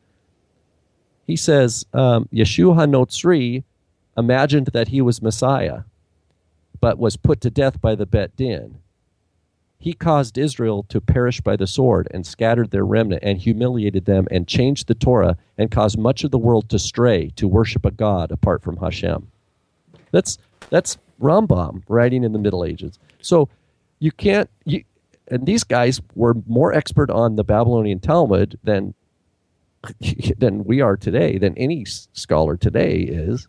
He says, um, Yeshua HaNotzri imagined that he was Messiah, but was put to death by the Bet Din. He caused Israel to perish by the sword and scattered their remnant and humiliated them and changed the Torah and caused much of the world to stray to worship a god apart from Hashem. That's that's Rambam writing in the Middle Ages. So you can't you, and these guys were more expert on the Babylonian Talmud than [laughs] than we are today, than any scholar today is.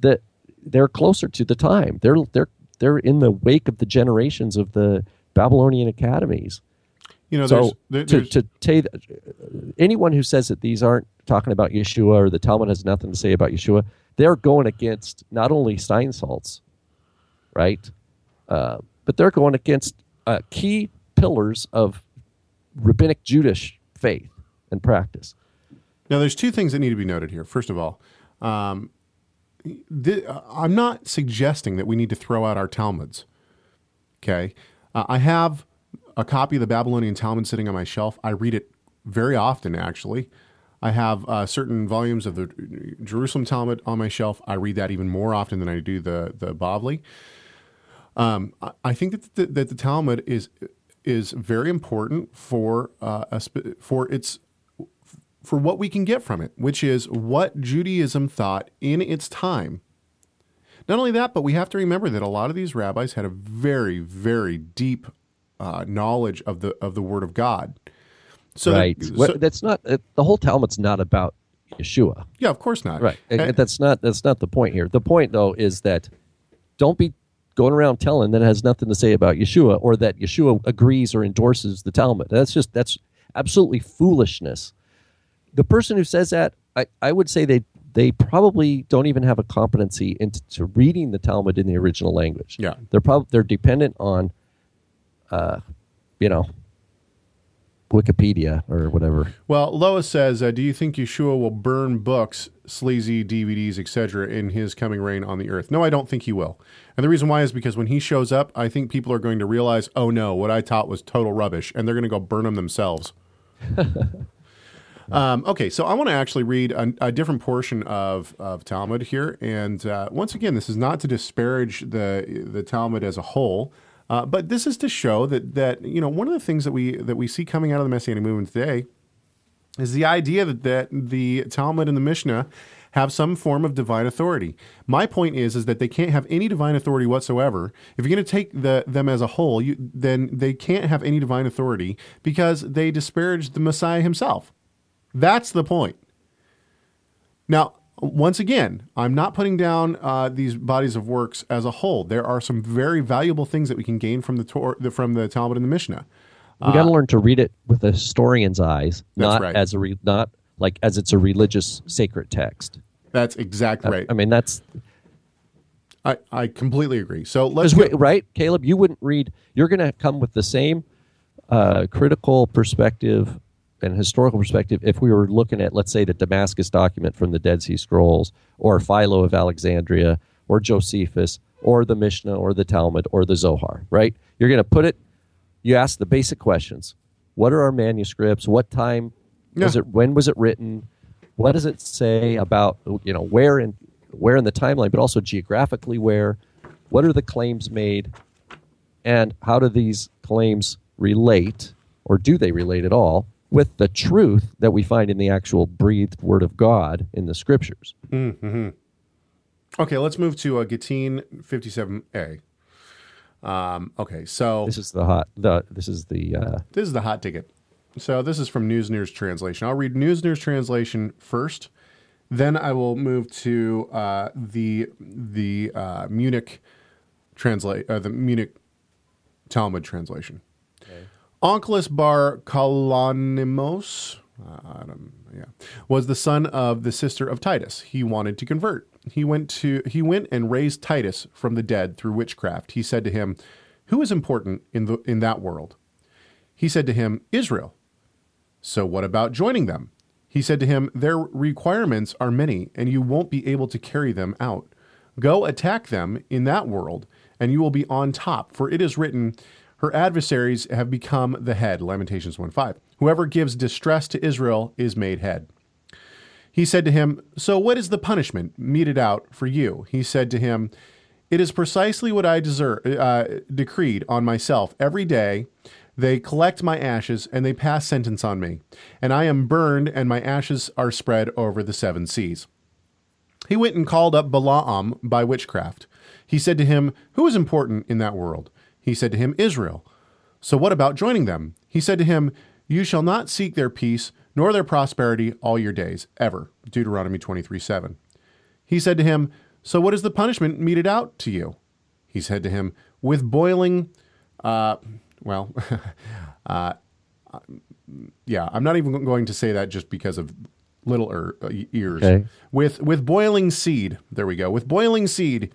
That they're closer to the time. They're they're they're in the wake of the generations of the Babylonian academies. You know, so there's- there- to, there's- to say that uh, anyone who says that these aren't talking about Yeshua or the Talmud has nothing to say about Yeshua, they're going against not only Steinsaltz, right, uh, but they're going against uh, key pillars of rabbinic Jewish faith and practice. Now, there's two things that need to be noted here. First of all, um, th- I'm not suggesting that we need to throw out our Talmuds. Okay, uh, I have a copy of the Babylonian Talmud sitting on my shelf. I read it very often, actually. I have uh, certain volumes of the Jerusalem Talmud on my shelf. I read that even more often than I do the the Bavli. Um, I- think that the, that the Talmud is is very important for uh, sp- for its for what we can get from it, which is what Judaism thought in its time Not only that, but we have to remember that a lot of these rabbis had a very, very deep uh, knowledge of the of the Word of God. So right. that- Well, that's not uh, the whole Talmud's not about Yeshua. yeah, of course not. Right. And- And- and that's not that's not the point here. The point though is that don't be going around telling that it has nothing to say about Yeshua or that Yeshua agrees or endorses the Talmud. That's just that's absolutely foolishness. The person who says that, I, I would say they they probably don't even have a competency into reading the Talmud in the original language. Yeah. They're probably they're dependent on uh you know Wikipedia or whatever. Well, Lois says, uh, "Do you think Yeshua will burn books, sleazy DVDs, etc., in his coming reign on the earth?" No, I don't think he will. And the reason why is because when he shows up, I think people are going to realize, "Oh no, what I taught was total rubbish," and they're going to go burn them themselves. [laughs] um, okay, so I want to actually read a, a different portion of, of Talmud here, and uh, once again, this is not to disparage the the Talmud as a whole. Uh, but this is to show that that you know one of the things that we that we see coming out of the Messianic movement today is the idea that, that the Talmud and the Mishnah have some form of divine authority. My point is is that they can't have any divine authority whatsoever. If you're going to take the, them as a whole, you, then they can't have any divine authority because they disparage the Messiah himself. That's the point. Now, once again, I'm not putting down uh, these bodies of works as a whole. There are some very valuable things that we can gain from the Tor- the- from the Talmud and the Mishnah. We got to learn to read it with a historian's eyes, not right. as a re- not like as it's a religious sacred text. That's exactly right. I mean, that's I, I completely agree. So let's we- right, Caleb. You wouldn't read. You're going to come with the same uh, critical perspective and historical perspective if we were looking at, let's say, the Damascus document from the Dead Sea Scrolls, or Philo of Alexandria, or Josephus, or the Mishnah, or the Talmud, or the Zohar. Right? You're going to put it. You ask the basic questions: What are our manuscripts? What time was it? When was it written? What does it say about you know where in where in the timeline, but also geographically where? What are the claims made? And how do these claims relate, or do they relate at all, with the truth that we find in the actual breathed Word of God in the Scriptures? Mm-hmm. Okay, let's move to uh, Gittin 57A. Um, okay, so This is the hot. The this is the uh, this is the hot ticket. So this is from Neusner's Translation. I'll read Neusner's Translation first, then I will move to uh, the the uh, Munich translate uh, the Munich Talmud translation. Onkelos Bar Kalonimos, uh, yeah, was the son of the sister of Titus. He wanted to convert. He went to he went and raised Titus from the dead through witchcraft. He said to him, "Who is important in the in that world?" He said to him, "Israel." So what about joining them? He said to him, Their requirements are many, and you won't be able to carry them out. Go attack them in that world, and you will be on top, for it is written, Her adversaries have become the head. Lamentations 1 5. Whoever gives distress to Israel is made head. He said to him, So what is the punishment meted out for you? He said to him, It is precisely what I deserve, uh, decreed on myself every day. They collect my ashes and they pass sentence on me, and I am burned, and my ashes are spread over the seven seas. He went and called up Balaam by witchcraft. He said to him, Who is important in that world? He said to him, Israel. So what about joining them? He said to him, You shall not seek their peace nor their prosperity all your days, ever. Deuteronomy 23 7. He said to him, So what is the punishment meted out to you? He said to him, With boiling, uh, well, [laughs] uh, yeah, I'm not even going to say that just because of little uh, ears. Okay. With with boiling seed, there we go. With boiling seed,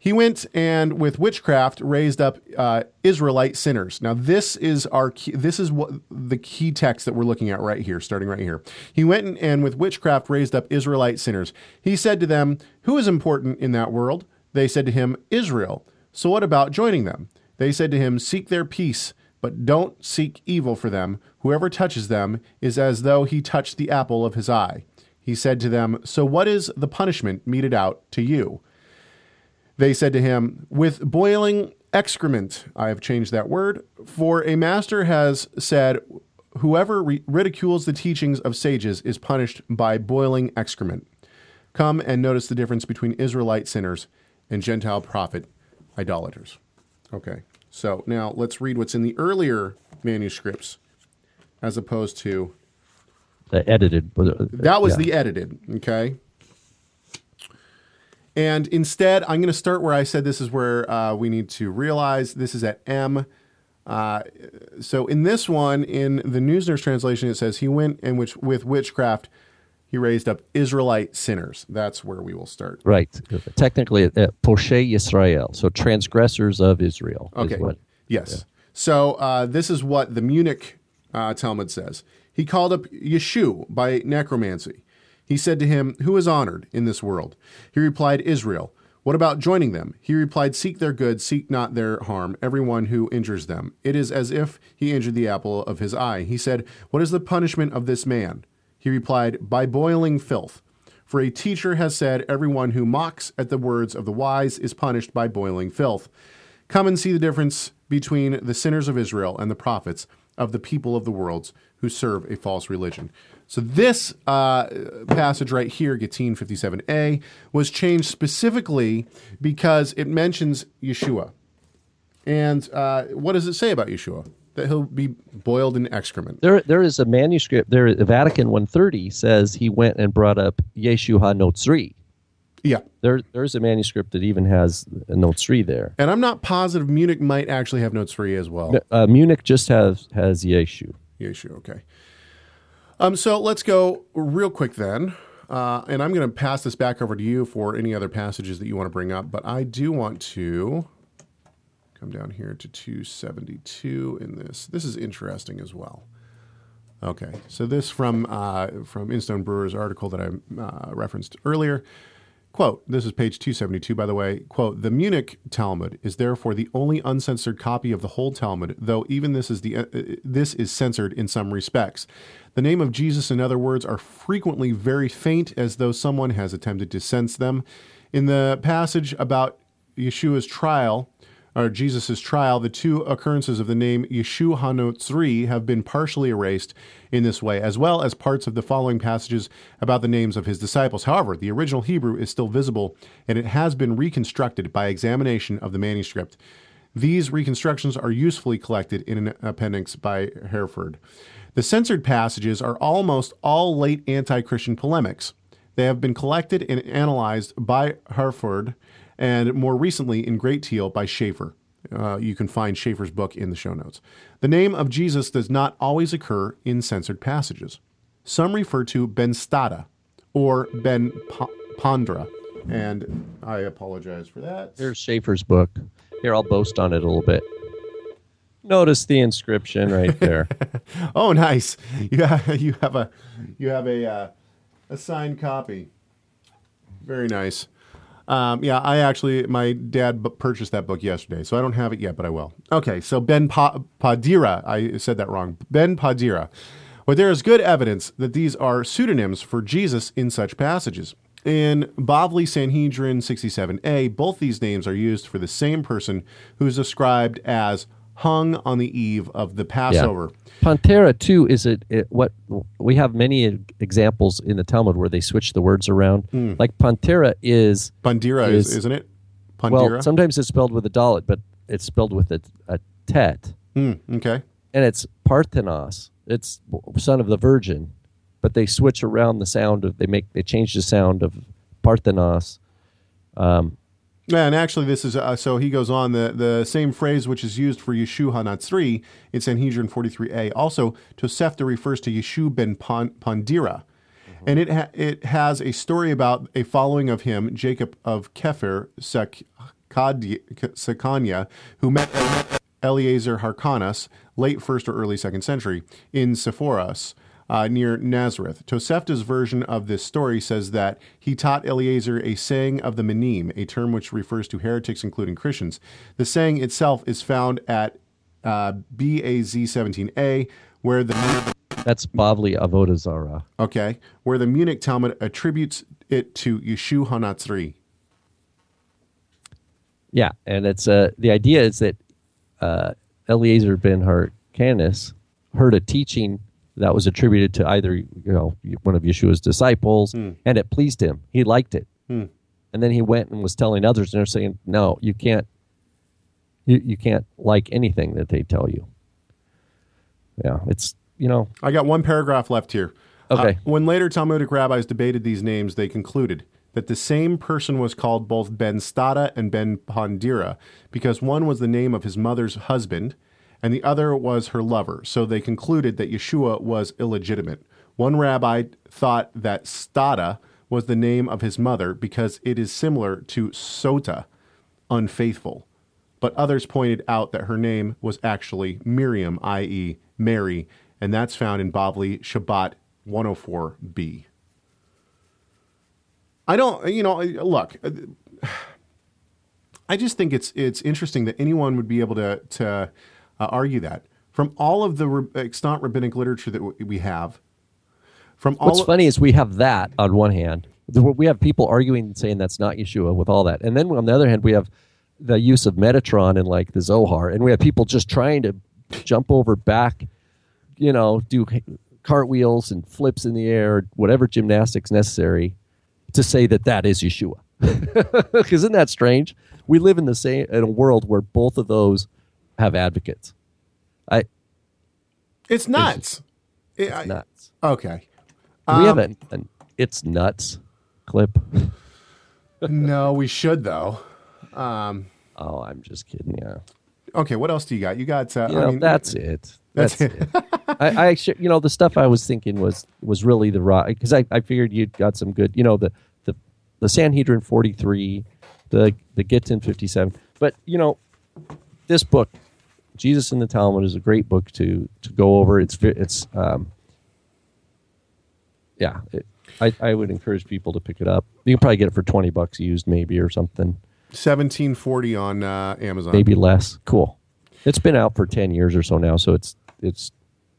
he went and with witchcraft raised up uh, Israelite sinners. Now this is our key, this is what the key text that we're looking at right here, starting right here. He went and, and with witchcraft raised up Israelite sinners. He said to them, "Who is important in that world?" They said to him, "Israel." So what about joining them? They said to him, Seek their peace, but don't seek evil for them. Whoever touches them is as though he touched the apple of his eye. He said to them, So what is the punishment meted out to you? They said to him, With boiling excrement, I have changed that word, for a master has said, Whoever re- ridicules the teachings of sages is punished by boiling excrement. Come and notice the difference between Israelite sinners and Gentile prophet idolaters. Okay, so now let's read what's in the earlier manuscripts as opposed to The edited. that was yeah. the edited, okay? And instead, I'm going to start where I said this is where uh, we need to realize this is at M. Uh, so in this one, in the Neusner's translation, it says he went and which with witchcraft he raised up Israelite sinners. That's where we will start. Right. Technically, uh, Poshei Yisrael. So transgressors of Israel. is Okay. what- yes. So uh, this is what the Munich uh, Talmud says. He called up Yeshu by necromancy. He said to him, Who is honored in this world? He replied, Israel. What about joining them? He replied, Seek their good, seek not their harm, everyone who injures them. It is as if he injured the apple of his eye. He said, What is the punishment of this man? He replied, By boiling filth. For a teacher has said, Everyone who mocks at the words of the wise is punished by boiling filth. Come and see the difference between the sinners of Israel and the prophets of the people of the worlds who serve a false religion. So this uh, passage right here, Gittin 57a, was changed specifically because it mentions Yeshua. And uh, what does it say about Yeshua? That he'll be boiled in excrement. There, there is a manuscript. There, Vatican 130 says he went and brought up Yeshu HaNotzri. Yeah. There, there's a manuscript that even has a Notzri there. And I'm not positive Munich might actually have Notzri as well. Uh, Munich just has has Yeshu. Yeshu, okay. Um, so let's go real quick then. Uh, and I'm going to pass this back over to you for any other passages that you want to bring up. But I do want to come down here to 272 in this. This is interesting as well. Okay, so this from uh, from Instone Brewer's article that I uh, referenced earlier. Quote, this is page 272, by the way. Quote, the Munich Talmud is therefore the only uncensored copy of the whole Talmud, though even this is, the, uh, this is censored in some respects. The name of Jesus in other words are frequently very faint, as though someone has attempted to sense them. In the passage about Yeshua's trial, or Jesus' trial, the two occurrences of the name Yeshu Hanotzri have been partially erased in this way, as well as parts of the following passages about the names of his disciples. However, the original Hebrew is still visible, and it has been reconstructed by examination of the manuscript. These reconstructions are usefully collected in an appendix by Herford. The censored passages are almost all late anti Christian polemics. They have been collected and analyzed by Herford and more recently in Great Teal by Schaefer. Uh, you can find Schaefer's book in the show notes. The name of Jesus does not always occur in censored passages. Some refer to Ben Stada or Ben Pondra, and I apologize for that. Here's Schaefer's book. Here, I'll boast on it a little bit. Notice the inscription right there. [laughs] oh, nice! You have you have a you have a uh, a signed copy. Very nice. Um, yeah, I actually my dad b- purchased that book yesterday, so I don't have it yet, but I will. Okay, so Ben pa- Padira, I said that wrong. Ben Padira. But there is good evidence that these are pseudonyms for Jesus in such passages. In Bavli Sanhedrin 67a, both these names are used for the same person who is described as hung on the eve of the Passover. Pantera too is it, it what we have many examples in the Talmud where they switch the words around. Hmm. Like Pantera is Pandira, is, isn't it? Pandira? Well, sometimes it's spelled with a dalet, but it's spelled with a, a tet. Hmm, okay. And it's Parthenos. It's son of the Virgin, but they switch around the sound of they make they change the sound of Parthenos. Um, Yeah, and actually, this is uh, so he goes on the the same phrase which is used for Yeshu Hanatzri in Sanhedrin 43a. Also, Tosefta refers to Yeshu ben Pon- Pandira, and it ha- it has a story about a following of him, Jacob of Kepher Sekanya, who met Eleazar Harkanas late first or early second century in Sepphoris uh, near Nazareth. Tosefta's version of this story says that he taught Eleazar a saying of the minim, a term which refers to heretics, including Christians. The saying itself is found at uh, BAZ 17a, where the that's Bavli Avodah Zarah. okay, where the Munich Talmud attributes it to Yeshu Hanatzri. Yeah, and it's uh, the idea is that uh, Eliezer ben Harkanis heard a teaching that was attributed to either you know one of Yeshua's disciples, Hmm. and it pleased him. He liked it, Hmm. and then he went and was telling others, and they're saying, "No, you can't. You you can't like anything that they tell you." Yeah, it's you know. I got one paragraph left here. Okay. Uh, when later Talmudic rabbis debated these names, they concluded that the same person was called both Ben Stada and Ben Pandira because one was the name of his mother's husband and the other was her lover. So they concluded that Yeshua was illegitimate. One rabbi thought that Stada was the name of his mother because it is similar to Sota, unfaithful. But others pointed out that her name was actually Miriam, i.e., Mary, and that's found in Bavli Shabbat 104b. I don't, you know, look. [sighs] I just think it's it's interesting that anyone would be able to to uh, argue that from all of the re- extant rabbinic literature that we have. From all What's funny is we have that on one hand. We have people arguing and saying that's not Yeshua with all that, and then on the other hand, we have the use of Metatron and like the Zohar, and we have people just trying to jump over back, you know, do cartwheels and flips in the air, whatever gymnastics necessary, to say that that is Yeshua. [laughs] Isn't that strange? We live in the same in a world where both of those have advocates. I. It's nuts. It's, nuts. Okay. we have an, an "It's Nuts" clip. [laughs] no, we should though. Um, oh, I'm just kidding. Yeah. Okay, what else do you got? You got. Uh, you I mean, that's it. That's, That's it. I, I, you know, the stuff I was thinking was was really the rock because I, I figured you'd got some good, you know, the the the Sanhedrin forty three, the the Gittin fifty seven. But you know, this book, Jesus in the Talmud, is a great book to to go over. It's it's um, yeah. It, I, I would encourage people to pick it up. You can probably get it for twenty bucks used, maybe or something. Seventeen forty on uh, Amazon. Maybe less. Cool. It's been out for ten years or so now, so it's it's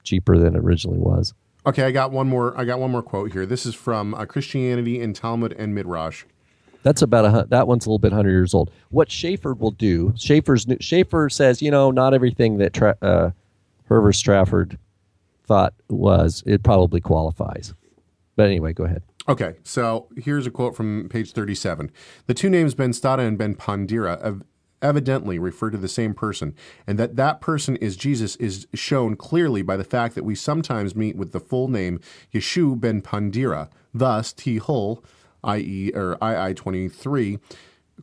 cheaper than it originally was. Okay, I got one more. I got one more quote here. This is from uh, Christianity in Talmud and Midrash. That's about a that one's a little bit hundred years old. What Schaeffer will do, Schaeffer's Schaeffer says, you know, not everything that Tra- uh, Herbert Strafford thought was it probably qualifies. But anyway, go ahead. Okay, so here's a quote from page 37. The two names Ben Stada and Ben Pandira evidently refer to the same person, and that that person is Jesus is shown clearly by the fact that we sometimes meet with the full name Yeshu ben Pandira. Thus, T. Hull, i.e., or II 23,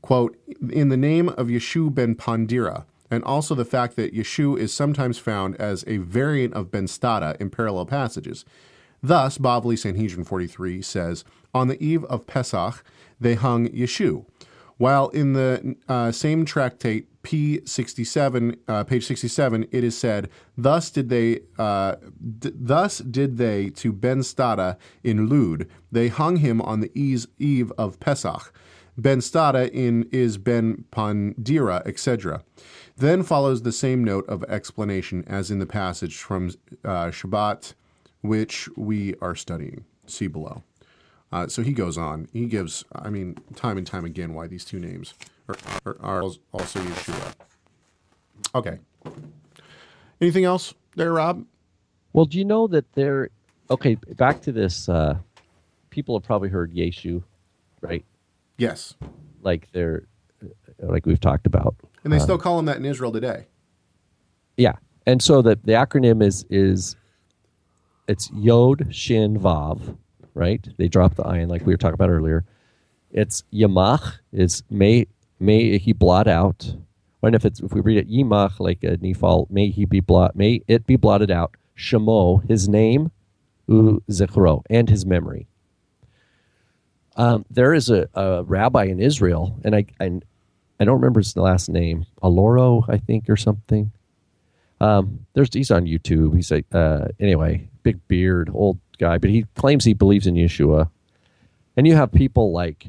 quote, in the name of Yeshu ben Pandira, and also the fact that Yeshu is sometimes found as a variant of Ben Stada in parallel passages. Thus, Bavli Sanhedrin 43 says, On the eve of Pesach, they hung Yeshu. While in the uh, same tractate, P67, uh, page 67, it is said, "Thus did they, uh, d- thus did they to Ben Stada in Lud. They hung him on the eve of Pesach. Ben Stada in is Ben Pandira, etc." Then follows the same note of explanation as in the passage from uh, Shabbat, which we are studying. See below. Uh, so he goes on. He gives, I mean, time and time again why these two names are, are, are also Yeshua. Okay. Anything else there, Rob? Well, do you know that there? Okay, back to this. Uh, people have probably heard Yeshu, right? Yes. Like they're, like we've talked about, and they still um, call him that in Israel today. Yeah, and so the the acronym is is it's Yod Shin Vav, right? They drop the ayin like we were talking about earlier. It's Yamach is may may he blot out. And if it's if we read it Yimach like a nifal, may he be blot may it be blotted out. Shemo, his name, u zichro, and his memory. Um, there is a, a, rabbi in Israel, and I, I, I don't remember his last name, Aloro, I think, or something. Um, there's he's on YouTube. He's a uh, anyway, big beard, old guy, but he claims he believes in Yeshua. And you have people like,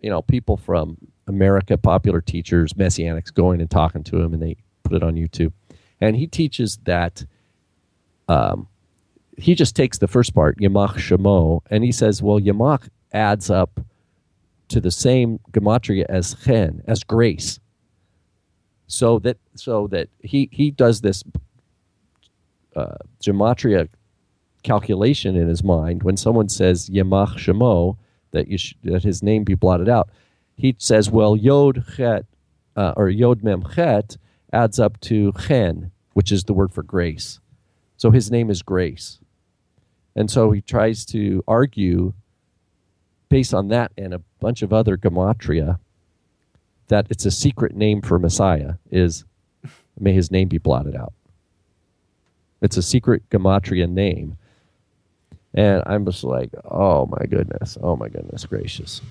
you know, people from America, popular teachers, messianics, going and talking to him, and they put it on YouTube. And he teaches that um, he just takes the first part, Yamach Shemo, and he says, well, Yamach adds up to the same gematria as Chen, as grace. So that so that he he does this uh, gematria calculation in his mind when someone says Yamach Shemo, that you sh- that his name be blotted out. He says, well, Yod Chet uh, or Yod Mem Chet adds up to Chen, which is the word for grace. So his name is Grace. And so he tries to argue based on that and a bunch of other gematria that it's a secret name for Messiah is may his name be blotted out. It's a secret gematria name. And I'm just like, oh my goodness, oh my goodness gracious.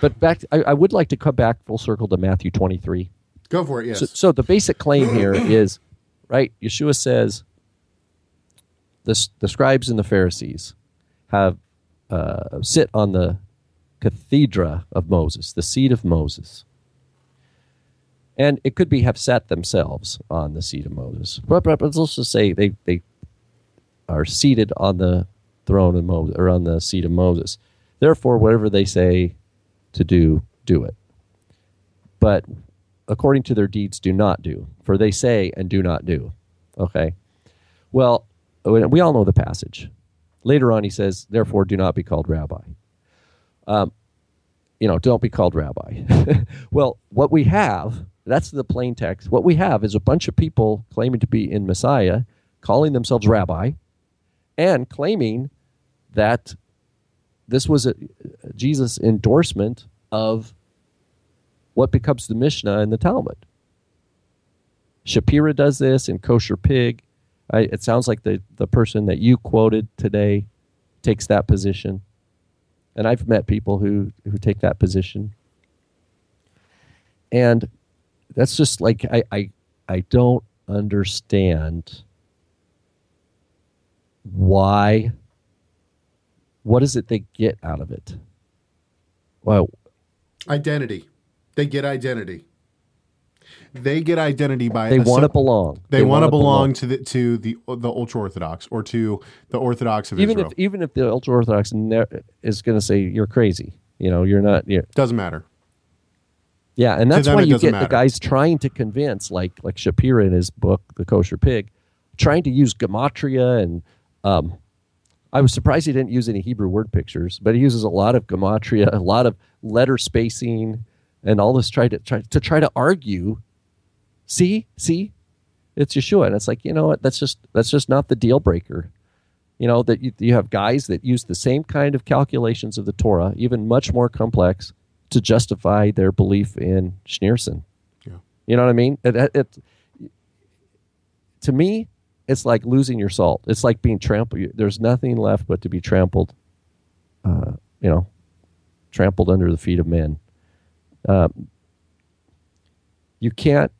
But back, I, I would like to come back full circle to Matthew 23. Go for it. Yes. So, so the basic claim here [clears throat] is, right? Yeshua says, the, the scribes and the Pharisees have uh, sit on the cathedra of Moses, the seat of Moses. And it could be have sat themselves on the seat of Moses. But, but, but let's just say they, they are seated on the throne of Moses or on the seat of Moses. Therefore, whatever they say to do, do it. But according to their deeds, do not do. For they say and do not do. Okay. Well, we all know the passage. Later on, he says, therefore, do not be called rabbi. Um, you know, don't be called rabbi. [laughs] well, what we have, that's the plain text. What we have is a bunch of people claiming to be in Messiah, calling themselves rabbi, and claiming that this was a Jesus' endorsement of what becomes the Mishnah and the Talmud. Shapira does this in Kosher Pig. I, it sounds like the, the person that you quoted today takes that position. And I've met people who, who take that position. And that's just like, I, I, I don't understand why. What is it they get out of it? Well, identity. They get identity. They get identity by they want to belong. They, they want to belong, belong, to the to the the ultra orthodox or to the Orthodox of even Israel. If, even if the ultra orthodox is going to say you're crazy, you know, you're not. You're, doesn't matter. Yeah, and that's why you get matter. the guys trying to convince, like like Shapira in his book, The Kosher Pig, trying to use gematria and. Um, I was surprised he didn't use any Hebrew word pictures, but he uses a lot of gematria, a lot of letter spacing, and all this try to try to try to argue see, see, it's Yeshua. And it's like, you know what? That's just that's just not the deal breaker. You know that you, you have guys that use the same kind of calculations of the Torah, even much more complex, to justify their belief in Schneerson. Yeah. You know what I mean? It, it, it, to me, it's like losing your salt. It's like being trampled. There's nothing left but to be trampled. Uh, you know, trampled under the feet of men. Um, you can't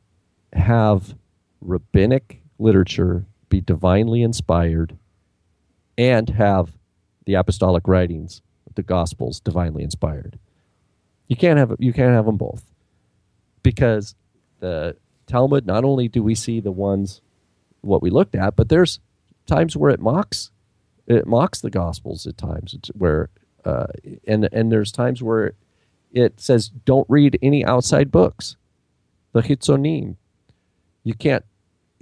have rabbinic literature be divinely inspired and have the apostolic writings, the gospels, divinely inspired. You can't have you can't have them both because the Talmud. Not only do we see the ones what we looked at, but there's times where it mocks it mocks the gospels at times where uh, and and there's times where it says don't read any outside books the chitzonim you can't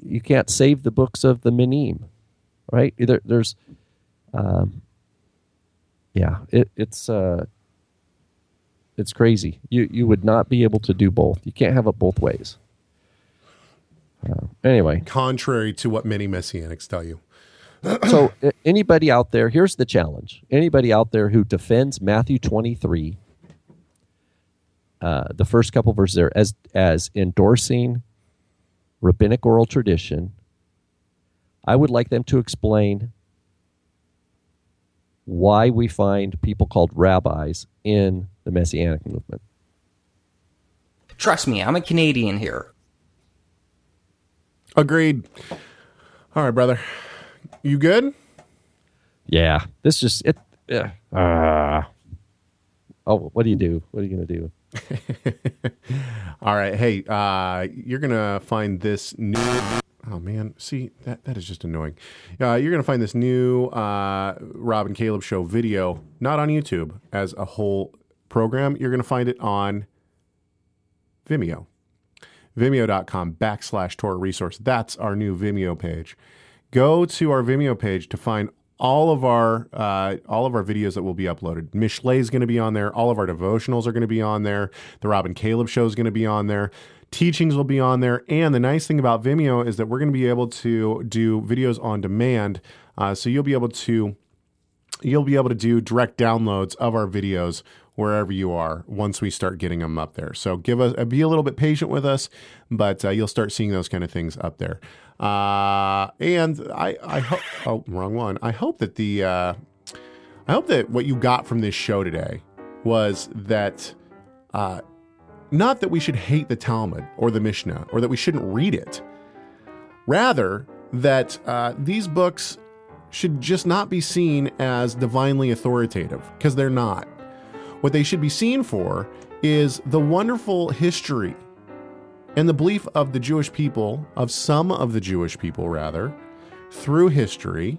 you can't save the books of the minim, right? There, there's, um, yeah, it, it's uh, it's crazy. You you would not be able to do both. You can't have it both ways. Uh, anyway, contrary to what many messianics tell you. [clears throat] so anybody out there, here's the challenge: anybody out there who defends Matthew 23, uh, the first couple verses there, as as endorsing rabbinic oral tradition, I would like them to explain why we find people called rabbis in the Messianic movement. Trust me, I'm a Canadian here. Agreed. All right, brother. You good? Yeah. This just it. Yeah. Uh, oh, what do you do? What are you going to do? [laughs] All right. Hey, uh, you're going to find this new. Oh, man. See, that, that is just annoying. Uh, you're going to find this new uh, Rob and Caleb show video, not on YouTube as a whole program. You're going to find it on Vimeo. Vimeo.com backslash Torah resource. That's our new Vimeo page. Go to our Vimeo page to find all of our uh, all of our videos that will be uploaded. Michelet is going to be on there. All of our devotionals are going to be on there. The Rob and Caleb show is going to be on there. Teachings will be on there. And the nice thing about Vimeo is that we're going to be able to do videos on demand. Uh, so you'll be able to you'll be able to do direct downloads of our videos wherever you are once we start getting them up there. So give us be a little bit patient with us, but uh, you'll start seeing those kind of things up there. Uh, and I I hope oh wrong one. I hope that the uh, I hope that what you got from this show today was that uh, not that we should hate the Talmud or the Mishnah or that we shouldn't read it. Rather, that uh, these books should just not be seen as divinely authoritative because they're not. What they should be seen for is the wonderful history and the belief of the Jewish people, of some of the Jewish people rather, through history,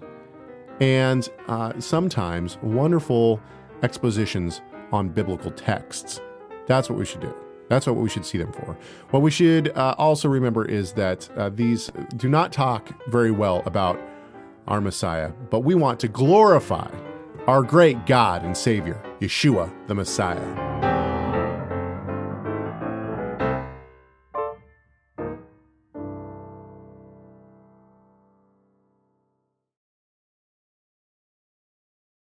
and uh, sometimes wonderful expositions on biblical texts. That's what we should do. That's what we should see them for. What we should uh, also remember is that uh, these do not talk very well about our Messiah, but we want to glorify our great God and Savior, Yeshua the Messiah.